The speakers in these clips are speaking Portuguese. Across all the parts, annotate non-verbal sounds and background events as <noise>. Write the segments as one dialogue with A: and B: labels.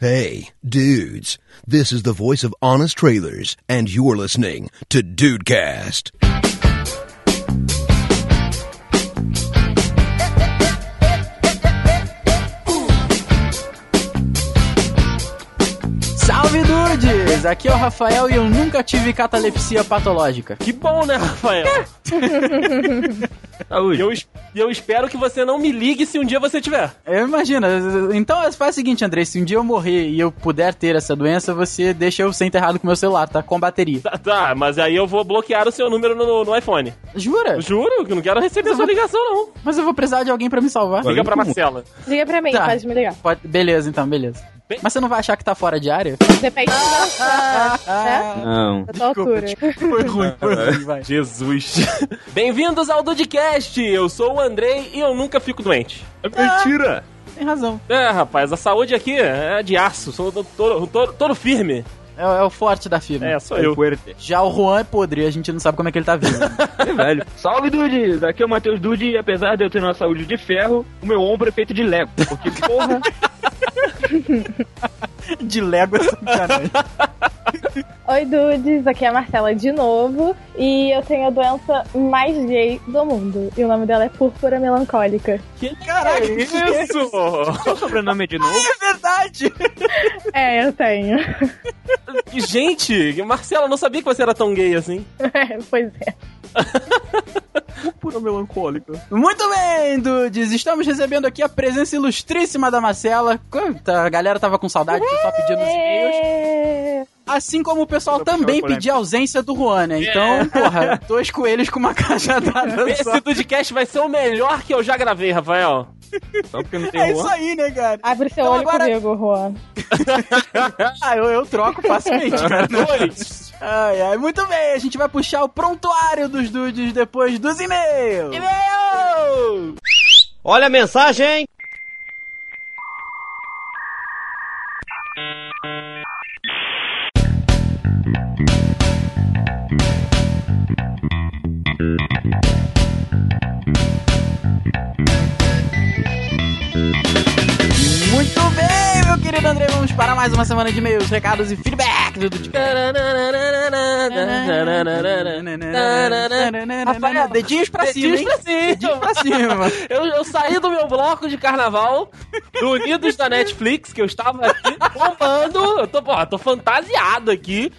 A: Hey, dudes. This is the voice of Honest Trailers, and you're listening to Dudecast.
B: Dudes! Aqui é o Rafael e eu nunca tive catalepsia patológica.
C: Que bom, né, Rafael? <laughs>
D: Saúde.
C: E eu, eu espero que você não me ligue se um dia você tiver.
B: Eu imagino. Então faz o seguinte, André, se um dia eu morrer e eu puder ter essa doença, você deixa eu ser enterrado com meu celular, tá? Com bateria.
C: Tá, tá, mas aí eu vou bloquear o seu número no, no iPhone.
B: Jura?
C: Juro que eu não quero receber sua ligação, não.
B: Mas eu vou precisar de alguém pra me salvar.
C: Liga pra Marcela.
E: Liga pra mim,
B: Tá.
E: pode me ligar.
B: Pode- Beleza, então, beleza.
C: Bem-
B: Mas você não vai achar que tá fora de área?
E: Depende da sua, né?
D: Não.
E: da tua altura.
B: Foi ruim, foi ruim, vai.
C: Jesus. <laughs> Bem-vindos ao Dudcast. Eu sou o Andrei e eu nunca fico doente.
D: É mentira.
B: Tem razão.
C: É, rapaz, a saúde aqui é de aço. Sou todo, todo, todo- firme.
B: É, é o forte da firma.
C: É, sou eu.
D: Fuerte.
B: Já o Juan é podre, a gente não sabe como é que ele tá vivo. <laughs>
D: É velho. Salve, Dude! Aqui é o Matheus Dude e apesar de eu ter uma saúde de ferro, o meu ombro é feito de Lego. Porque, porra, <laughs>
B: de Lego é sacanagem. <laughs>
E: Oi, dudes, aqui é a Marcela de novo. E eu tenho a doença mais gay do mundo. E o nome dela é Púrpura Melancólica.
C: Que Caraca, isso!
D: seu sobrenome é de novo?
B: É verdade!
E: É, eu tenho.
C: Gente, Marcela, eu não sabia que você era tão gay assim.
E: É, pois é.
C: Pura melancólica.
B: Muito bem, dudes! Estamos recebendo aqui a presença ilustríssima da Marcela. A galera tava com saudade, pessoal pedindo os e-mails.
E: É...
B: Assim como o pessoal também pediu a ausência do Juan, né? Então, porra, dois coelhos com uma <laughs> cajadada só.
C: Esse Dudcast vai ser o melhor que eu já gravei, Rafael.
D: Só porque não tem
B: É
D: Juan?
B: isso aí, né, cara?
E: Abre seu
B: Então
E: olho
B: agora-
E: comigo, Juan. <laughs>
B: Ah, eu, eu troco facilmente, cara.
C: Dois.
B: Ai, ai, muito bem, a gente vai puxar o prontuário dos dudes depois dos e-mails.
C: E-mail!
F: Olha a mensagem!
B: Muito bem, meu querido André, vamos para mais uma semana de e-mails, recados e feedback do. Rafael, dedinhos pra cima, hein? Dedinhos pra cima. <laughs>
C: Eu, eu saí do meu bloco de carnaval, do Unidos da Netflix, que eu estava aqui bombando. Eu tô, pô, tô fantasiado aqui.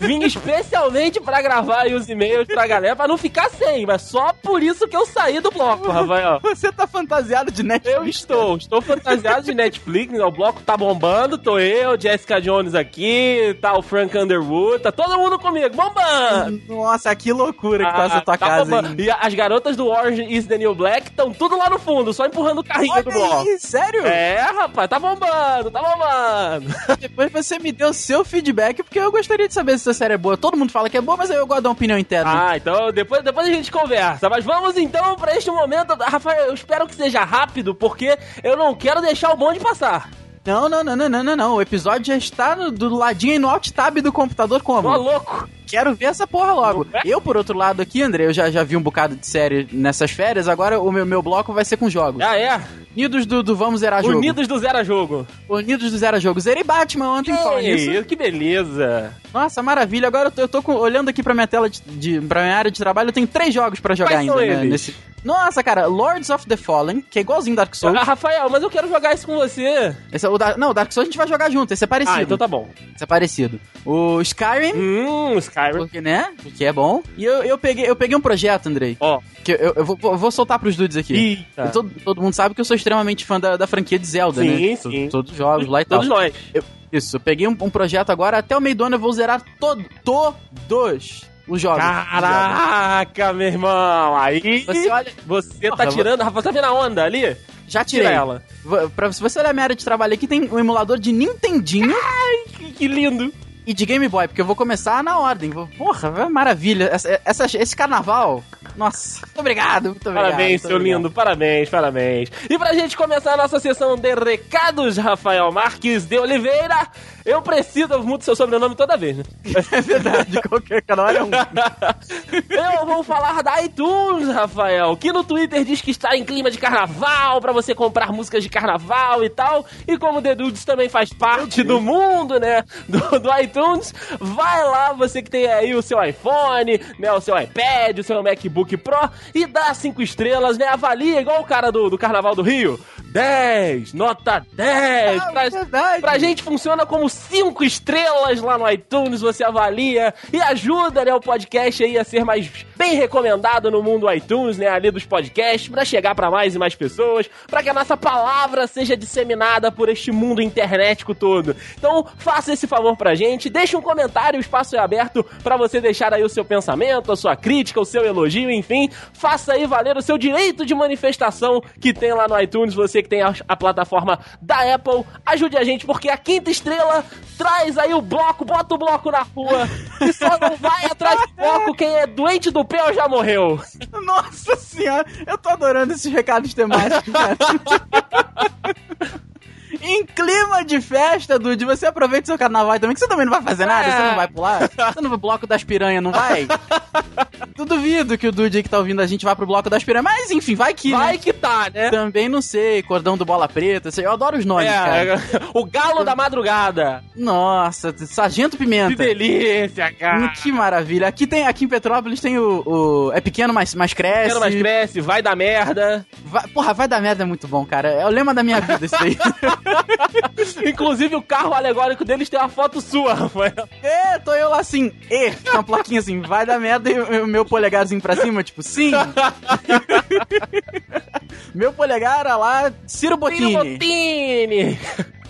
C: Vim especialmente pra gravar aí os e-mails pra galera, pra não ficar sem, mas só por isso que eu saí do bloco, Rafael.
B: Você tá fantasiado de Netflix?
C: Eu estou, estou fantasiado de Netflix, né? o bloco tá bombando, tô eu, Jessica Jones aqui, tá o Frank Underwood, tá todo mundo comigo, bombando!
B: Nossa, que loucura que tá essa tua
C: tá
B: casa,
C: bombando. E as garotas do Orange is the New Black estão tudo lá no fundo, só empurrando o carrinho do bloco.
B: Olha aí, sério?
C: É, rapaz, tá bombando, tá bombando.
B: Depois você me deu seu feedback, porque eu gostaria de saber se essa série é boa. Todo mundo fala que é boa, mas eu gosto de dar uma opinião interna.
C: Ah, então depois, depois a gente conversa. Mas vamos então pra este momento. Rafael, eu espero que seja rápido, porque eu não quero deixar o bonde passar.
B: Não, não, não, não, não, não, não. O episódio já está do ladinho no alt tab do computador como?
C: Tô louco.
B: Quero ver essa porra logo. Eu, por outro lado aqui, André, eu já, já vi um bocado de série nessas férias, agora o meu, meu bloco vai ser com jogos.
C: Ah, é?
B: Unidos do, do Vamos Zerar Jogo.
C: Unidos do Zero a Jogo.
B: Unidos do Zero Jogo. Zerei Batman ontem, falando nisso.
C: Que beleza.
B: Nossa, maravilha. Agora eu tô, eu tô com- olhando aqui pra minha tela de, de pra minha área de trabalho, eu tenho três jogos pra jogar
C: Quais
B: ainda, né, nesse- Nossa, cara, Lords of the Fallen, que é igualzinho Dark Souls.
C: Ah, Rafael, mas eu quero jogar isso com você.
B: Esse é o Dar- Não, o Dark Souls a gente vai jogar junto, esse é parecido.
C: Ah, então tá bom.
B: Esse é parecido. O Skyrim,
C: Hum, Skyrim.
B: Porque, né? Porque é bom. E eu, eu, peguei, eu peguei um projeto, Andrei.
C: Ó.
B: Que eu, eu vou, eu vou soltar pros dudes aqui.
C: Eita.
B: Todo, todo mundo sabe que eu sou extremamente fã da, da franquia de Zelda,
C: Sim,
B: né?
C: sim.
B: To- Todos os jogos lá e tal.
C: Todos nós.
B: Eu- isso, eu peguei um, um projeto agora, até o meio do ano eu vou zerar todo, todos os jogos.
C: Caraca, meu irmão. Aí
B: Você olha,
C: você tá
B: Porra,
C: tirando. Rafael, tá vendo a onda ali?
B: já tirei.
C: Tira ela.
B: Pra, se você olhar minha área de trabalho aqui, tem um emulador de Nintendinho
C: Que, que lindo.
B: E de Game Boy, porque eu vou começar na ordem. Porra, maravilha. Essa, essa- esse carnaval, nossa, Muito obrigado, muito obrigado.
C: Parabéns, seu
B: obrigado.
C: lindo, parabéns, parabéns. E pra gente começar a nossa sessão de recados, Rafael Marques de Oliveira, eu preciso, eu mudo seu sobrenome toda vez, né? <laughs>
B: É verdade, qualquer canal é um. <laughs>
C: Eu vou falar da iTunes, Rafael, que no Twitter diz que está em clima de carnaval, pra você comprar músicas de carnaval e tal. E como o The Dudes também faz parte do mundo, né, do, do iTunes, vai lá, você que tem aí o seu iPhone, né, o seu iPad, o seu MacBook Pro, e dá cinco estrelas, né, avalia igual o cara do, do Carnaval do Rio. 10, nota 10.
B: Ah,
C: pra,
B: verdade.
C: pra gente funciona como cinco estrelas lá no iTunes, você avalia e ajuda, né, o podcast aí a ser mais bem recomendado no mundo iTunes, né, ali dos podcasts, pra chegar pra mais e mais pessoas, pra que a nossa palavra seja disseminada por este mundo internético todo. Então, faça esse favor pra gente, deixe um comentário, o espaço é aberto pra você deixar aí o seu pensamento, a sua crítica, o seu elogio, enfim, faça aí valer o seu direito de manifestação que tem lá no iTunes, você que tem a, a plataforma da Apple, ajude a gente, porque a quinta estrela traz aí o bloco, bota o bloco na rua, e só não vai atrás do bloco quem é doente do pé ou já morreu.
B: Nossa senhora, eu tô adorando esses recados temáticos, cara. <laughs> Em clima de festa, Dude, você aproveita o seu carnaval também, que você também não vai fazer nada,
C: É.
B: você não vai pular, você não vai pro bloco das piranhas, não vai? Eu <laughs> duvido que o Dude aí que tá ouvindo a gente vá pro bloco das piranhas, mas enfim, vai que,
C: Vai
B: né?
C: que tá, né?
B: Também não sei, cordão do bola preta, sei, eu adoro os nomes, cara.
C: É, <laughs> o galo da madrugada.
B: Nossa, Sargento Pimenta.
C: Que delícia, cara.
B: Hum, Que maravilha. Aqui tem, aqui em Petrópolis tem o, o- é pequeno, mas, mas cresce.
C: Pequeno mais cresce, vai dar merda.
B: Vai- porra, vai dar merda é muito bom, cara. É o lema da minha vida isso aí. <laughs> <laughs>
C: Inclusive, o carro alegórico deles tem uma foto sua, Rafael.
B: é, tô eu lá assim, e, com uma plaquinha assim, vai dar merda e o meu polegarzinho pra cima, tipo, sim. <laughs> meu polegar era lá, Ciro Bottini.
C: Botini.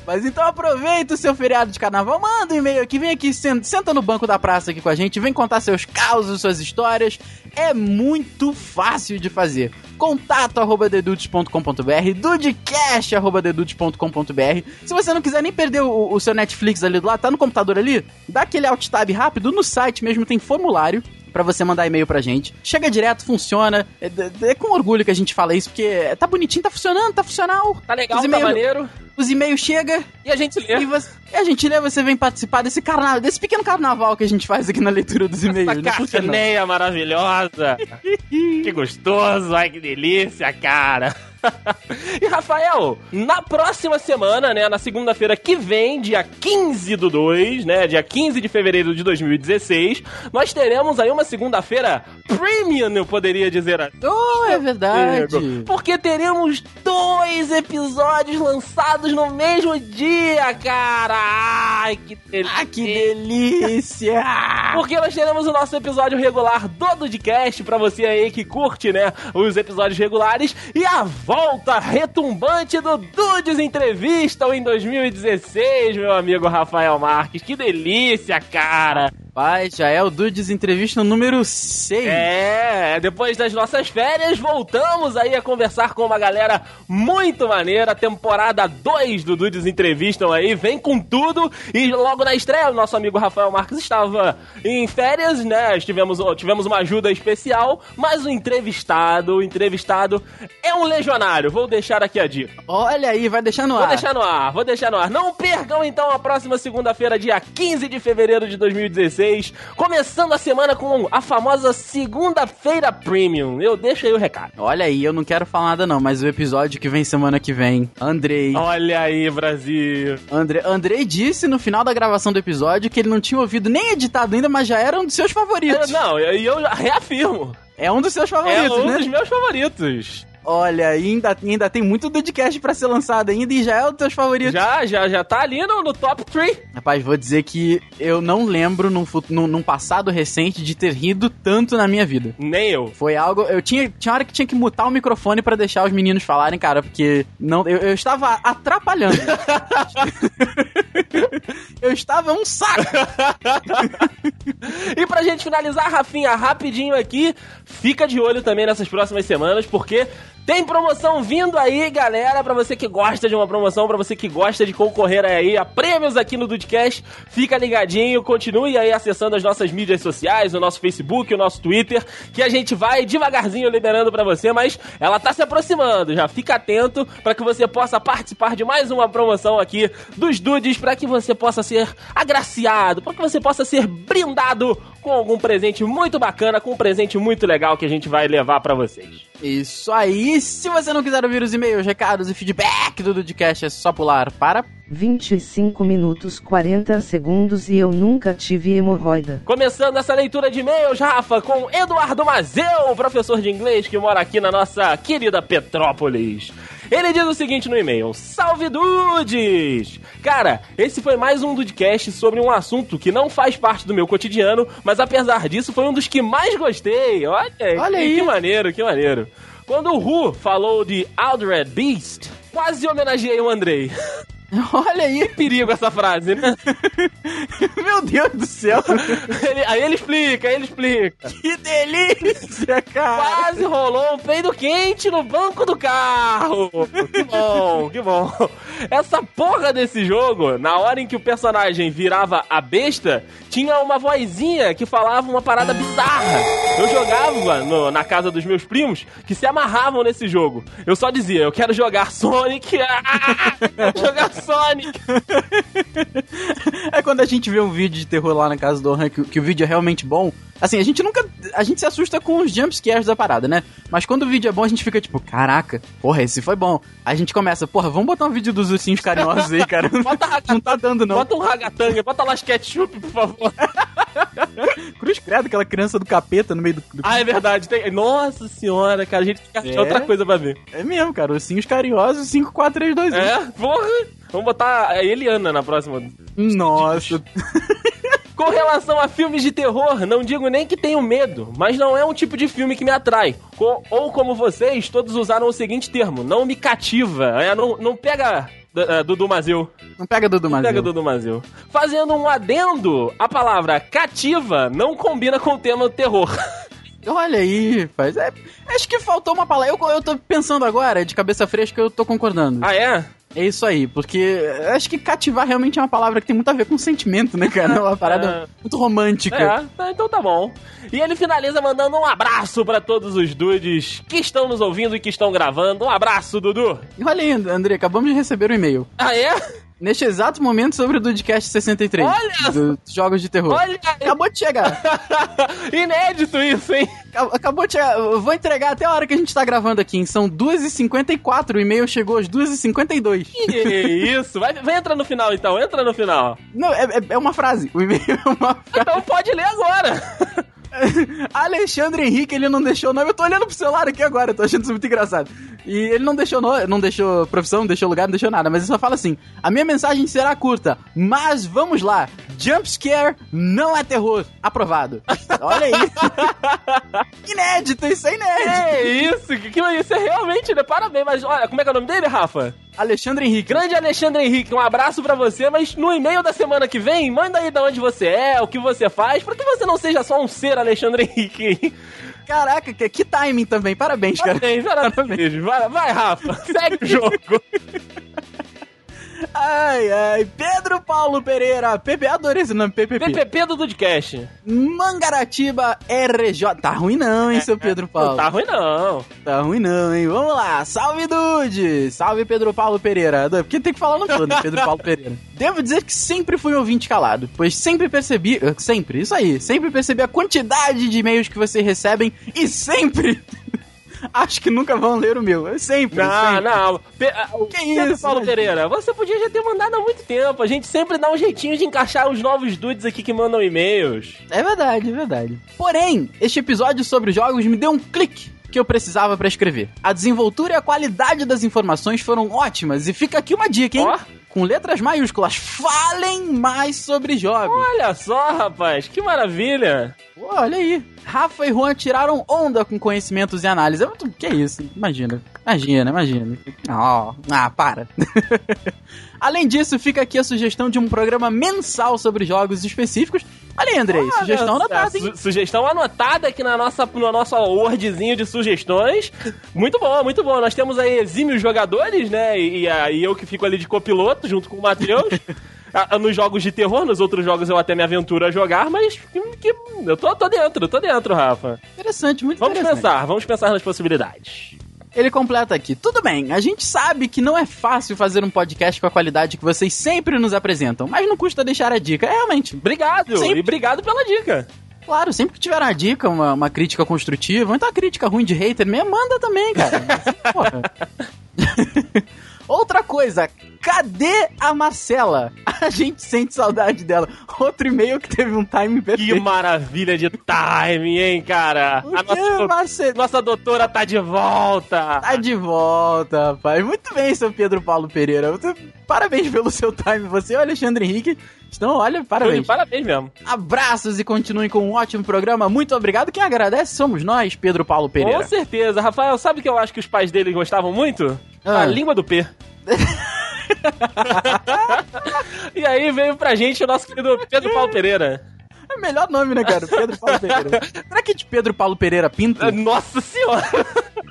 B: Mas então aproveita o seu feriado de carnaval, manda um e-mail aqui, vem aqui, senta, no banco da praça aqui com a gente, vem contar seus causos, suas histórias. É muito fácil de fazer. Contato arroba dedudes.com.br, dudecast arroba dedudes.com.br. Se você não quiser nem perder o, o seu Netflix ali do lado, tá no computador ali, dá aquele alt tab rápido, no site mesmo tem formulário pra você mandar e-mail pra gente. Chega direto, funciona. É, é- com orgulho que a gente fala isso, porque tá bonitinho, tá funcionando, tá funcional.
C: Tá legal,
B: Os
C: tá maneiro.
B: Os e-mails chegam,
C: E a gente lê.
B: e, você, e a gente lê, você vem participar desse carnaval, desse pequeno carnaval que a gente faz aqui na leitura dos e-mails.
C: Essa carneia maravilhosa. <laughs> que gostoso, ai que delícia, cara. <laughs> e Rafael, na próxima semana, né, na segunda-feira que vem, dia 15 do 2, né, dia 15 de fevereiro de 2016, nós teremos aí uma segunda-feira premium, eu poderia dizer assim.
B: Oh, é verdade.
C: Porque teremos dois episódios lançados no mesmo dia, cara! Ai, que delícia!
B: Ah, que delícia! <laughs>
C: Porque nós teremos o nosso episódio regular do Dudcast pra você aí que curte, né, os episódios regulares e a volta retumbante do Dudes Entrevista em 2016, meu amigo Rafael Marques. Que delícia, cara!
B: Pai, já é o Dudes Entrevista número 6.
C: É, depois das nossas férias, voltamos aí a conversar com uma galera muito maneira. Temporada 2 do Dudes Entrevistam aí, vem com tudo. E logo na estreia, o nosso amigo Rafael Marques estava em férias, né? Tivemos, tivemos uma ajuda especial, mas o entrevistado, o entrevistado é um legionário. Vou deixar aqui a dica.
B: Olha aí, vai deixar no
C: Vou
B: ar.
C: deixar no ar, vou deixar no ar. Não percam então a próxima segunda-feira, dia 15 de fevereiro de 2016. Começando a semana com a famosa Segunda-feira Premium. Eu deixo aí o recado.
B: Olha aí, eu não quero falar nada não, mas o episódio que vem semana que vem, Andrei.
C: Olha aí, Brasil.
B: Andrei, Andrei disse no final da gravação do episódio que ele não tinha ouvido nem editado ainda, mas já era um dos seus
C: Eu-
B: favoritos.
C: não, e eu, reafirmo.
B: É um dos seus
C: É
B: favoritos,
C: um
B: né?
C: dos meus favoritos.
B: Olha, ainda, ainda tem muito podcast pra ser lançado ainda e já é um dos teus favoritos.
C: Já, já, já tá ali no, no top 3.
B: Rapaz, vou dizer que eu não lembro num, num, num passado recente de ter rido tanto na minha vida.
C: Nem eu.
B: Foi algo. Eu tinha, tinha hora que tinha que mutar o microfone pra deixar os meninos falarem, cara, porque não, eu, eu estava atrapalhando. <laughs> eu estava um saco. <laughs>
C: E pra gente finalizar, Rafinha, rapidinho aqui, fica de olho também nessas próximas semanas, porque tem promoção vindo aí, galera, pra você que gosta de uma promoção, pra você que gosta de concorrer aí a prêmios aqui no Dudcast, fica ligadinho, continue aí acessando as nossas mídias sociais, o nosso Facebook, o nosso Twitter, que a gente vai devagarzinho liberando pra você, mas ela tá se aproximando, já fica atento pra que você possa participar de mais uma promoção aqui dos Dudes, pra que você possa ser agraciado, pra que você possa ser brindado com algum presente muito bacana, com um presente muito legal que a gente vai levar pra vocês.
B: Isso aí. Se você não quiser ouvir os e-mails, recados e feedback do Dudcast, é só pular para
G: 25 minutos 40 segundos e eu nunca tive hemorroida.
C: Começando essa leitura de e-mails, Rafa, com Eduardo Mazeu, professor de inglês que mora aqui na nossa querida Petrópolis. Ele diz o seguinte no e-mail: Salve Dudes! Cara, esse foi mais um Dudecast sobre um assunto que não faz parte do meu cotidiano, mas apesar disso foi um dos que mais gostei. Olha,
B: Olha
C: que,
B: aí.
C: que maneiro, que maneiro. Quando o Ru falou de Aldred Beast, quase homenageei o Andrei. <laughs> <laughs>
B: Olha aí.
C: Perigo essa frase, né? <laughs>
B: Meu Deus do céu.
C: Ele- aí ele explica, aí ele explica.
B: Que delícia, cara.
C: Quase rolou um peido quente no banco do carro. Que bom, que bom. Essa porra desse jogo, na hora em que o personagem virava a besta, tinha uma vozinha que falava uma parada bizarra. Eu jogava no- na casa dos meus primos que se amarravam nesse jogo. Eu só dizia, eu quero jogar Sonic. Ah, <laughs> jogar Sonic. <laughs>
B: É quando a gente vê um vídeo de terror lá na casa do Han, que, que o vídeo é realmente bom. Assim, a gente nunca. A gente se assusta com os jumpscares da parada, né? Mas quando o vídeo é bom, a gente fica tipo, caraca, porra, esse foi bom. A gente começa, porra, vamos botar um vídeo dos ursinhos carinhosos aí, cara. <laughs>
C: Bota <laughs>
B: Não tá dando, não.
C: Bota um ragatanga, bota lá ketchup, por favor.
B: Cruz credo, aquela criança do capeta no meio do. do-
C: Ah, é verdade. Tem... Nossa senhora, cara, a gente tem que achar
B: É?
C: outra coisa pra ver.
B: É mesmo, cara. Ursinhos carinhosos 5, 4, 3, 2, 1.
C: É, porra. Vamos botar a Eliana na próxima.
B: Nossa. <laughs>
C: Com relação a filmes de terror, não digo nem que tenho medo, mas não é um tipo de filme que me atrai. Ou como vocês, todos usaram o seguinte termo, não me cativa. É, não, não pega uh, Dudu Mazeu.
B: Não pega Dudu
C: Não
B: Mazeu.
C: pega Dudu Mazeu. Fazendo um adendo, a palavra cativa não combina com o tema terror. <laughs>
B: Olha aí, faz. É, acho que faltou uma palavra. Eu, eu tô pensando agora, de cabeça fresca, eu tô concordando.
C: ah, é?
B: É isso aí, porque acho que cativar realmente é uma palavra que tem muito a ver com sentimento, né, cara? É uma parada <laughs> muito romântica.
C: É, tá, então tá bom. E ele finaliza mandando um abraço pra todos os dudes que estão nos ouvindo e que estão gravando. Um abraço, Dudu.
B: E olha aí, André, acabamos de receber um e-mail.
C: Ah, é?
B: Neste exato momento sobre o Dudcast 63.
C: Olha
B: Dos jogos de terror.
C: Olha.
B: Acabou de chegar. <laughs>
C: Inédito isso, hein?
B: Acab- Acabou de chegar. Eu vou entregar até a hora que a gente tá gravando aqui. hein? São 2h54. O e-mail chegou às 2h52.
C: Que isso? Vai, vai entrar no final então, entra no final.
B: Não, é, é- é uma frase. O e-mail é uma frase.
C: Então pode ler agora. <laughs>
B: Alexandre Henrique, ele não deixou nome. Eu tô olhando pro celular aqui agora, eu tô achando isso muito engraçado. E ele não deixou nome, não deixou profissão, não deixou lugar, não deixou nada. Mas ele só fala assim: a minha mensagem será curta, mas vamos lá. Jump scare não é terror. Aprovado. <laughs> Olha aí. <laughs> inédito, isso é inédito.
C: É isso, que, que isso é realmente, né? Parabéns, mas olha, como é que é o nome dele, Rafa?
B: Alexandre Henrique.
C: Grande Alexandre Henrique, um abraço pra você, mas no e-mail da semana que vem, manda aí de onde você é, o que você faz, pra que você não seja só um ser Alexandre Henrique.
B: Caraca, que, que timing também. Parabéns, cara.
C: Parabéns, parabéns. Vai, vai, Rafa, segue o <laughs> jogo.
B: Ai, ai. Pedro Paulo Pereira. PP, adorei esse nome, PPP.
C: PPP do Dudcast.
B: Mangaratiba RJ. Tá ruim não, hein, seu Pedro Paulo.
C: Não tá ruim não.
B: Tá ruim não, hein? Vamos lá. Salve, Dude! Salve, Pedro Paulo Pereira. Porque tem que falar no né? Pedro Paulo Pereira. <laughs> Devo dizer que sempre fui um ouvinte calado, pois sempre percebi... Sempre, isso aí. Sempre percebi a quantidade de e-mails que vocês recebem e sempre... Acho que nunca vão ler o meu. Sempre,
C: Não,
B: sempre.
C: não. Pe ah, o
B: Que isso,
C: Paulo
B: né?
C: Pereira, você podia já ter mandado há muito tempo. A gente sempre dá um jeitinho de encaixar os novos dudes aqui que mandam e-mails.
B: É verdade, é verdade. Porém, este episódio sobre jogos me deu um clique que eu precisava pra escrever. A desenvoltura e a qualidade das informações foram ótimas e fica aqui uma dica, hein?
C: Ó.
B: Com letras maiúsculas, falem mais sobre jogos.
C: Olha só, rapaz, que maravilha.
B: Pô, olha aí. Rafa e Juan tiraram onda com conhecimentos e análise. É muito... Que isso? Imagina. Imagina, imagina. Oh, ah, para. <laughs> Além disso, fica aqui a sugestão de um programa mensal sobre jogos específicos Olha aí, Andrei, sugestão
C: Olha,
B: anotada, hein?
C: su- sugestão anotada aqui na nossa, no nosso wordzinho de sugestões. Muito bom, muito bom. Nós temos aí exímios jogadores, né? E aí eu que fico ali de copiloto junto com o Matheus. <laughs> Ah, Nos jogos de terror, nos outros jogos eu até me aventuro a jogar, mas que, que- eu tô, tô dentro, tô dentro, Rafa.
B: Interessante, muito
C: Vamos
B: interessante.
C: pensar, vamos pensar nas possibilidades.
B: Ele completa aqui. Tudo bem, a gente sabe que não é fácil fazer um podcast com a qualidade que vocês sempre nos apresentam, mas não custa deixar a dica. É, realmente,
C: Obrigado,
B: Sempre.
C: e obrigado pela dica.
B: claro, sempre que tiver uma dica, uma, uma crítica construtiva, ou então uma crítica ruim de hater mesmo, manda também, cara. <laughs> Porra. <laughs> Outra coisa, cadê a Marcela? A gente sente saudade dela. Outro e-mail que teve um time
C: Que
B: perfeito.
C: maravilha de timing, hein, cara?
B: Por
C: A
B: que,
C: nossa,
B: Marcelo?
C: nossa doutora tá de volta.
B: Tá de volta, rapaz. Muito bem, seu Pedro Paulo Pereira. Parabéns pelo seu time. Você e o Alexandre Henrique estão, olha,
C: Foi de
B: parabéns.
C: Parabéns mesmo.
B: Abraços e continuem com um ótimo programa. Muito obrigado. Quem agradece somos nós, Pedro Paulo Pereira.
C: Com certeza. Rafael, sabe o que eu acho que os pais dele gostavam muito?
B: Ah.
C: A língua do P. <laughs> e aí veio pra gente o nosso querido Pedro Paulo Pereira.
B: É o melhor nome, né, cara? Pedro Paulo Pereira. <laughs> Será que é de Pedro Paulo Pereira Pinto?
C: Nossa senhora!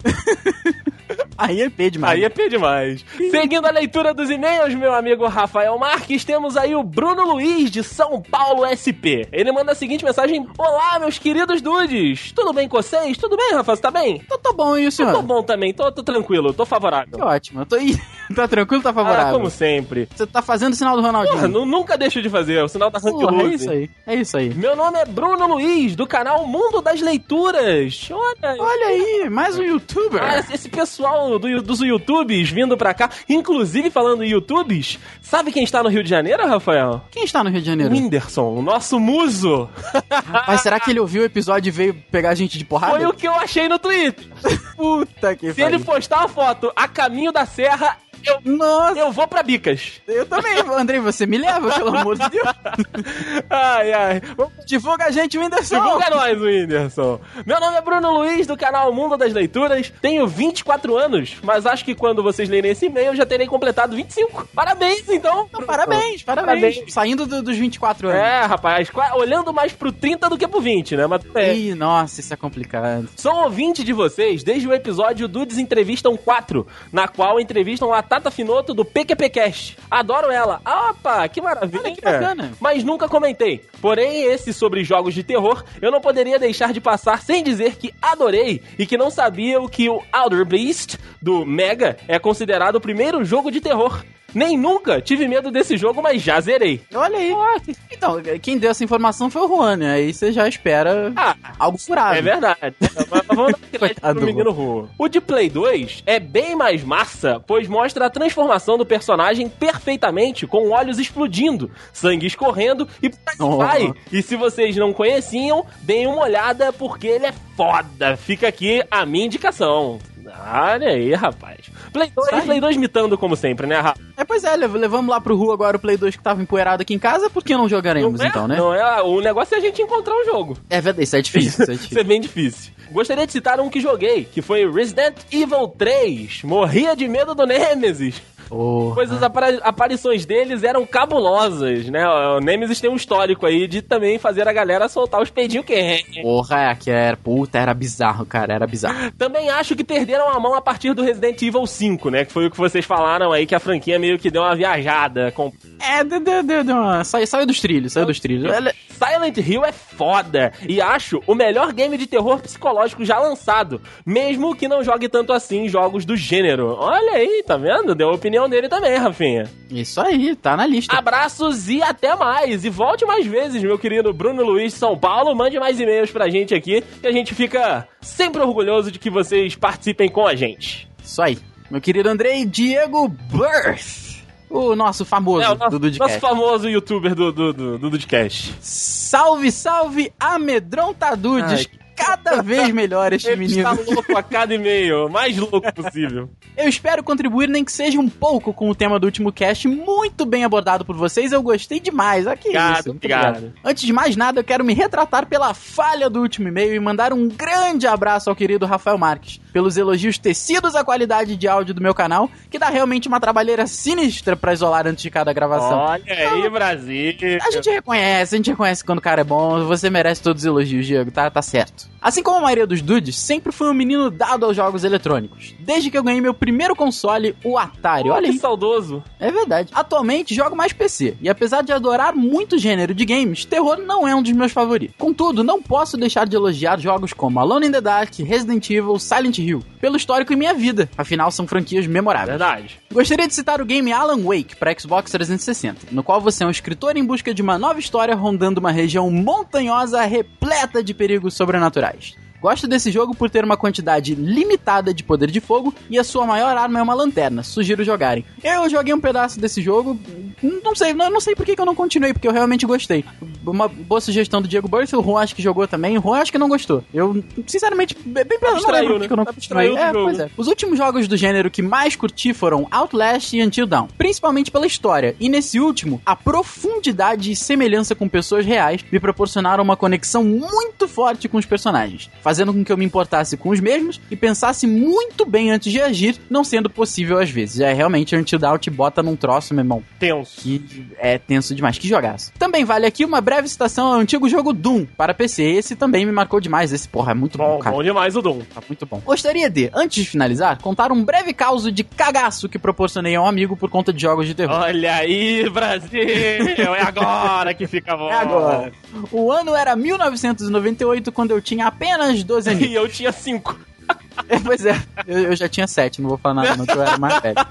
C: <laughs>
B: Aí é P demais.
C: Aí é P demais. Seguindo a leitura dos e-mails, meu amigo Rafael Marques, temos aí o Bruno Luiz, de São Paulo SP. Ele manda a seguinte mensagem: Olá, meus queridos dudes! Tudo bem com vocês? Tudo bem, Rafa? Você tá bem?
B: Então tá bom, e o
C: Eu
B: senhor?
C: tô bom também, tô, tô tranquilo, tô favorável.
B: Que ótimo. Eu tô aí. <laughs> tá tranquilo, tá
C: Ah,
B: favorável?
C: como sempre.
B: Você tá fazendo o sinal do Ronaldinho.
C: Porra, nu- nunca deixo de fazer, o sinal da Rank
B: Porra, é isso aí. É isso aí.
C: Meu nome é Bruno Luiz, do canal Mundo das Leituras. Olha,
B: Olha aí, mais um youtuber.
C: Ah, esse- esse pessoal do, dos YouTubes vindo pra cá, inclusive falando em YouTubes, sabe quem está no Rio de Janeiro, Rafael?
B: Quem está no Rio de
C: O
B: Janeiro?
C: Whindersson, o nosso muso.
B: Mas será que ele ouviu o episódio e veio pegar a gente de porrada?
C: Foi o que eu achei no Twitter. <laughs>
B: Puta que
C: Se ele postar a foto a caminho da serra, eu,
B: Nossa,
C: eu vou pra Bicas.
B: eu também, Andrei, você me leva, pelo <laughs> amor de Deus.
C: Ai, ai.
B: Divulga a gente, Whindersson.
C: Divulga nós, Whindersson. Meu nome é Bruno Luiz, do canal Mundo das Leituras. Tenho 24 anos, mas acho que quando vocês lerem esse e-mail eu já terei completado 25. Parabéns, então.
B: Não, parabéns, parabéns,
C: Parabéns.
B: Saindo do- dos 24 anos.
C: É, rapaz, olhando mais pro 30 do que pro 20, né? Mas é.
B: Ih, nossa, isso é complicado.
C: Sou ouvinte de vocês desde o episódio Dudes Entrevistam 4, na qual entrevistam a Tata Finoto do PQPcast. Adoro ela. Opa, que maravilha.
B: Olha que bacana.
C: Mas nunca comentei. Porém, esse sobre jogos de terror, eu não poderia deixar de passar sem dizer que adorei e que não sabia o que o Outer Beast do Mega é considerado o primeiro jogo de terror. Nem nunca tive medo desse jogo, mas já zerei.
B: Olha aí. Então, quem deu essa informação foi o Juan, né? Aí você já espera
C: Ah,
B: algo furado.
C: É verdade. <laughs> Mas vamos dar pro menino Ru. O de Play 2 é bem mais massa, pois mostra a transformação do personagem perfeitamente, com olhos explodindo, sangue escorrendo e
B: Oh.
C: vai. E se vocês não conheciam, deem uma olhada, porque ele é foda. Fica aqui a minha indicação. Olha aí, rapaz. Play 2,
B: Sai.
C: Play 2 mitando como sempre, né, Rafa?
B: É, pois é, lev- levamos lá pro Ru agora o Play 2 que tava empoeirado aqui em casa, por que não jogaremos
C: Não é?
B: então, né?
C: Não é, o negócio é a gente encontrar um jogo.
B: É verdade, isso é difícil, isso é <laughs>
C: Isso
B: difícil.
C: é bem difícil. Gostaria de citar um que joguei, que foi Resident Evil 3. Morria de medo do Nemesis.
B: Porra.
C: Pois as aparições deles eram cabulosas, né? O Nemesis tem um histórico aí de também fazer a galera soltar os peidinhos quentes.
B: Porra, é, que era, puta, era bizarro, cara, era bizarro.
C: Também acho que perderam a mão a partir do Resident Evil 5, né? Que foi o que vocês falaram aí, que a franquia meio que deu uma viajada. Com...
B: É, deu, deu, deu, deu uma... Saiu, saiu dos trilhos, saiu dos trilhos.
C: Silent Hill é foda e acho o melhor game de terror psicológico já lançado, mesmo que não jogue tanto assim jogos do gênero. Olha aí, tá vendo? Deu a opinião dele também, Rafinha.
B: Isso aí, tá na lista.
C: Abraços e até mais. E volte mais vezes, meu querido Bruno Luiz de São Paulo. Mande mais e-mails pra gente aqui, que a gente fica sempre orgulhoso de que vocês participem com a gente.
B: Isso aí. Meu querido Andrei Diego Birth. O nosso famoso
C: É, o nosso,
B: do Dudcast.
C: nosso famoso youtuber do, do, do, do Dudcast.
B: Salve, salve, amedrontadudes.
C: Ai.
B: Cada vez melhor este
C: Ele
B: menino.
C: está louco a cada e-mail, o mais louco possível.
B: Eu espero contribuir, nem que seja um pouco, com o tema do último cast, muito bem abordado por vocês. Eu gostei demais. Ah, que
C: Obrigado,
B: isso.
C: obrigado.
B: Antes de mais nada, eu quero me retratar pela falha do último e-mail e mandar um grande abraço ao querido Rafael Marques. Pelos elogios tecidos à qualidade de áudio do meu canal, que dá realmente uma trabalheira sinistra pra isolar antes de cada gravação.
C: Olha aí, Brasil.
B: A gente reconhece, a gente reconhece quando o cara é bom, você merece todos os elogios, Diego, tá, tá certo. Assim como a maioria dos dudes, sempre fui um menino dado aos jogos eletrônicos. Desde que eu ganhei meu primeiro console, o Atari. Olha
C: que
B: aí.
C: saudoso.
B: É verdade. Atualmente jogo mais PC, e apesar de adorar muito o gênero de games, terror não é um dos meus favoritos. Contudo, não posso deixar de elogiar jogos como Alone in the Dark, Resident Evil, Silent Hill, pelo histórico em minha vida. Afinal, são franquias memoráveis.
C: Verdade.
B: Gostaria de citar o game Alan Wake para Xbox 360, no qual você é um escritor em busca de uma nova história rondando uma região montanhosa repleta de perigos sobrenaturais. Gosto desse jogo por ter uma quantidade limitada de poder de fogo e a sua maior arma é uma lanterna. Sugiro jogarem. Eu joguei um pedaço desse jogo, não sei, não, não sei por que que eu não continuei, porque eu realmente gostei. Uma boa sugestão do Diego Burst, o Juan acho que jogou também, o Juan acho que não gostou. Eu, sinceramente, bem bem não lembro
C: né?
B: porque eu não continuei. É, pois é. Os últimos jogos do gênero que mais curti foram Outlast e Until Dawn, principalmente pela história. E nesse último, a profundidade e semelhança com pessoas reais me proporcionaram uma conexão muito forte com os personagens, fazendo com que eu me importasse com os mesmos e pensasse muito bem antes de agir, não sendo possível às vezes. É realmente Until Dawn te bota num troço, meu irmão,
C: Tenso.
B: que é tenso demais, que jogaço. Também vale aqui uma breve citação ao antigo jogo Doom para PC. Esse também me marcou demais. Esse porra é muito bom,
C: Bom,
B: cara.
C: bom demais o Doom.
B: Tá muito bom. Gostaria de, antes de finalizar, contar um breve caso de cagaço que proporcionei a um amigo por conta de jogos de terror.
C: Olha aí, Brasil! É agora que fica bom.
B: É agora. O ano era 1998, quando eu tinha apenas 12 anos. <laughs>
C: E eu tinha cinco.
B: É, pois é, eu, eu já tinha 7, não vou falar nada, não, que eu era mais velho. <laughs>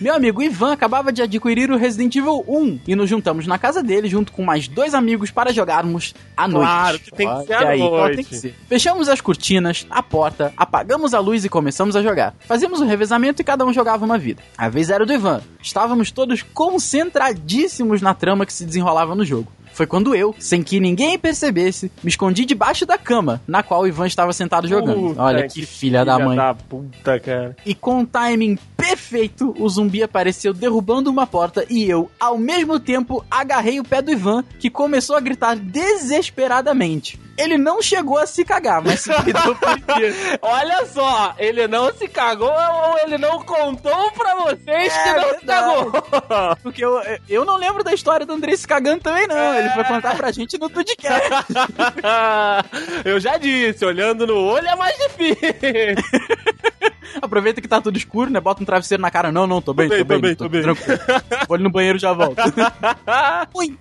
B: Meu amigo Ivan acabava de adquirir o Resident Evil 1 e nos juntamos na casa dele junto com mais dois amigos para jogarmos à noite.
C: Claro que tem que ser à
B: aí,
C: noite.
B: tem que ser. Fechamos as cortinas, a porta, apagamos a luz e começamos a jogar. Fazíamos um revezamento e cada um jogava uma vida. A vez era do Ivan. Estávamos todos concentradíssimos na trama que se desenrolava no jogo. Foi quando eu, sem que ninguém percebesse, me escondi debaixo da cama, na qual o Ivan estava sentado jogando.
C: Puta,
B: Olha que, filha, da mãe.
C: da puta, cara.
B: E com o timing perfeito, o zumbi apareceu derrubando uma porta e eu, ao mesmo tempo, agarrei o pé do Ivan, que começou a gritar desesperadamente. Ele não chegou a se cagar, mas se <laughs> cuidou por inteiro.
C: Olha só, ele não se cagou ou ele não contou pra vocês
B: É
C: que não se
B: verdade.
C: cagou. <laughs>
B: Porque eu, eu não lembro da história do André se cagando também, não. Ele foi contar pra gente no Tudcast. <laughs>
C: eu já disse, olhando no olho é mais difícil.
B: Aproveita que tá tudo escuro, né? Bota um travesseiro na cara. Não, não, tô bem, tô, bem, tô,
C: bem.
B: tranquilo. Vou ali no banheiro e já volto.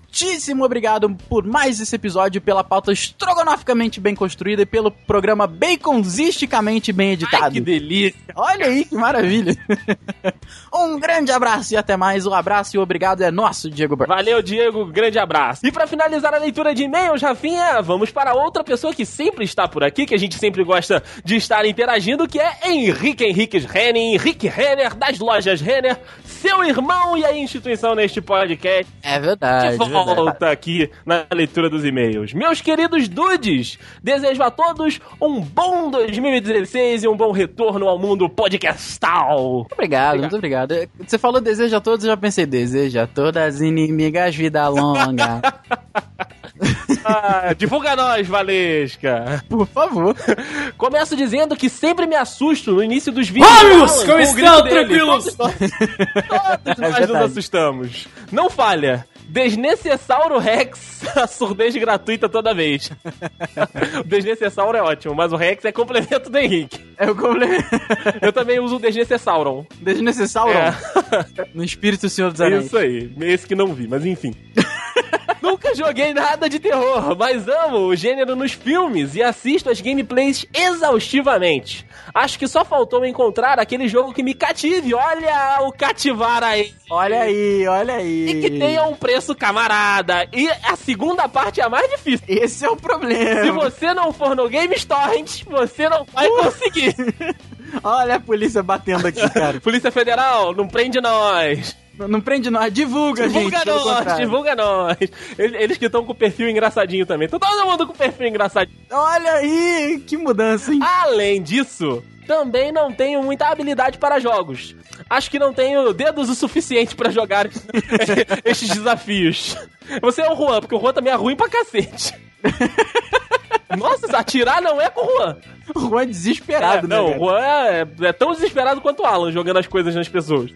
B: Muitíssimo obrigado por mais esse episódio, pela pauta estrogonoficamente bem construída e pelo programa baconzisticamente bem editado.
C: Ai, que delícia.
B: Olha aí, que maravilha. <laughs> um grande abraço e até mais. Um abraço e obrigado é nosso, Diego Bar.
C: Valeu, Diego. Grande abraço. E pra finalizar a leitura de e-mails, Rafinha, vamos para outra pessoa que sempre está por aqui, que a gente sempre gosta de estar interagindo, que é Henrique Henriques Renner, Henrique Renner, das lojas Renner, seu irmão e a instituição neste podcast.
B: É verdade.
C: de volta aqui na leitura dos e-mails. Meus queridos dudes, desejo a todos um bom 2016 e um bom retorno ao mundo podcastal.
B: Muito obrigado, muito obrigado. Você falou desejo a todos, eu já pensei, desejo a todas as inimigas vida longa. <laughs>
C: Ah, divulga nós, Valesca.
B: Por favor.
C: Começo dizendo que sempre me assusto no início dos vídeos.
H: Vamos, como
C: com o
H: estão, tranquilos?
C: Todos, todos nós <laughs> nos
B: verdade.
C: assustamos. Não falha. Desnecessauro Rex, <laughs> a surdez gratuita toda vez. <laughs> o desnecessauro é ótimo, mas o Rex é complemento do Henrique.
B: É o complemento. <laughs>
C: Eu também uso o desnecessauron.
B: Desnecessário.
C: É.
B: No espírito do Senhor dos Anéis.
C: Isso aí, esse que não vi, mas enfim. Nunca joguei nada de terror, mas amo o gênero nos filmes e assisto as gameplays exaustivamente. Acho que só faltou encontrar aquele jogo que me cative. Olha o cativar aí.
B: Olha aí, olha aí.
C: E que tenha um preço camarada. E a segunda parte é a mais difícil.
B: Esse é o problema.
C: Se você não for no Game Torrent, você não vai conseguir. <laughs>
B: Olha a polícia batendo aqui, cara. <laughs>
C: Polícia Federal, não prende nós.
B: Não, prende nós, divulga,
C: Divulga
B: gente.
C: nós, divulga nós. Eles, eles que estão com o perfil engraçadinho também. Tá todo mundo com o perfil engraçadinho.
B: Olha aí, que mudança, hein?
C: Além disso, também não tenho muita habilidade para jogos. Acho que não tenho dedos o suficiente pra jogar <laughs> estes desafios. Você é o Juan, porque o Juan também é ruim pra cacete. <laughs> Nossa, atirar não é com o Juan.
B: O Juan é desesperado,
C: É,
B: né?
C: não, o? Juan é, é tão desesperado quanto o Alan jogando as coisas nas pessoas.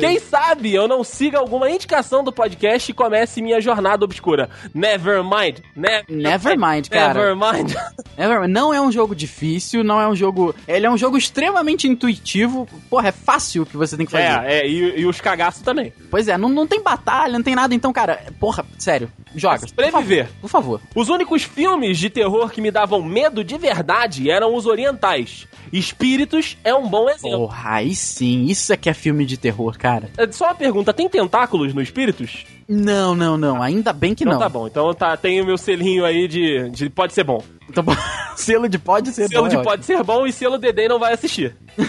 C: Quem sabe eu não siga alguma indicação do podcast e comece minha jornada obscura. Nevermind. Ne
B: Nevermind, <laughs> cara.
C: Nevermind.
B: Nevermind. Não é um jogo difícil, não é um jogo. Ele é um jogo extremamente intuitivo. Porra, é fácil o que você tem que fazer.
C: É, é, e, e os cagaços também.
B: Pois é, não, não tem batalha, não tem nada. Então, cara, porra, sério, joga.
C: Sobreviver.
B: Por favor.
C: Os únicos filmes de terror que me davam medo de verdade eram os orientais. Espíritos é um bom exemplo.
B: Porra, aí sim. Isso é que é filme de terror, cara.
C: É, Só uma pergunta, tem tentáculos no Espíritos?
B: Não, não, não. Ainda bem que
C: Então
B: não.
C: tá bom, então tá, tem o meu selinho aí de, de pode ser bom.
B: Então, <laughs> selo de pode ser
C: Selo
B: bom,
C: de
B: é
C: pode ser bom e selo Dedê não vai assistir. <laughs>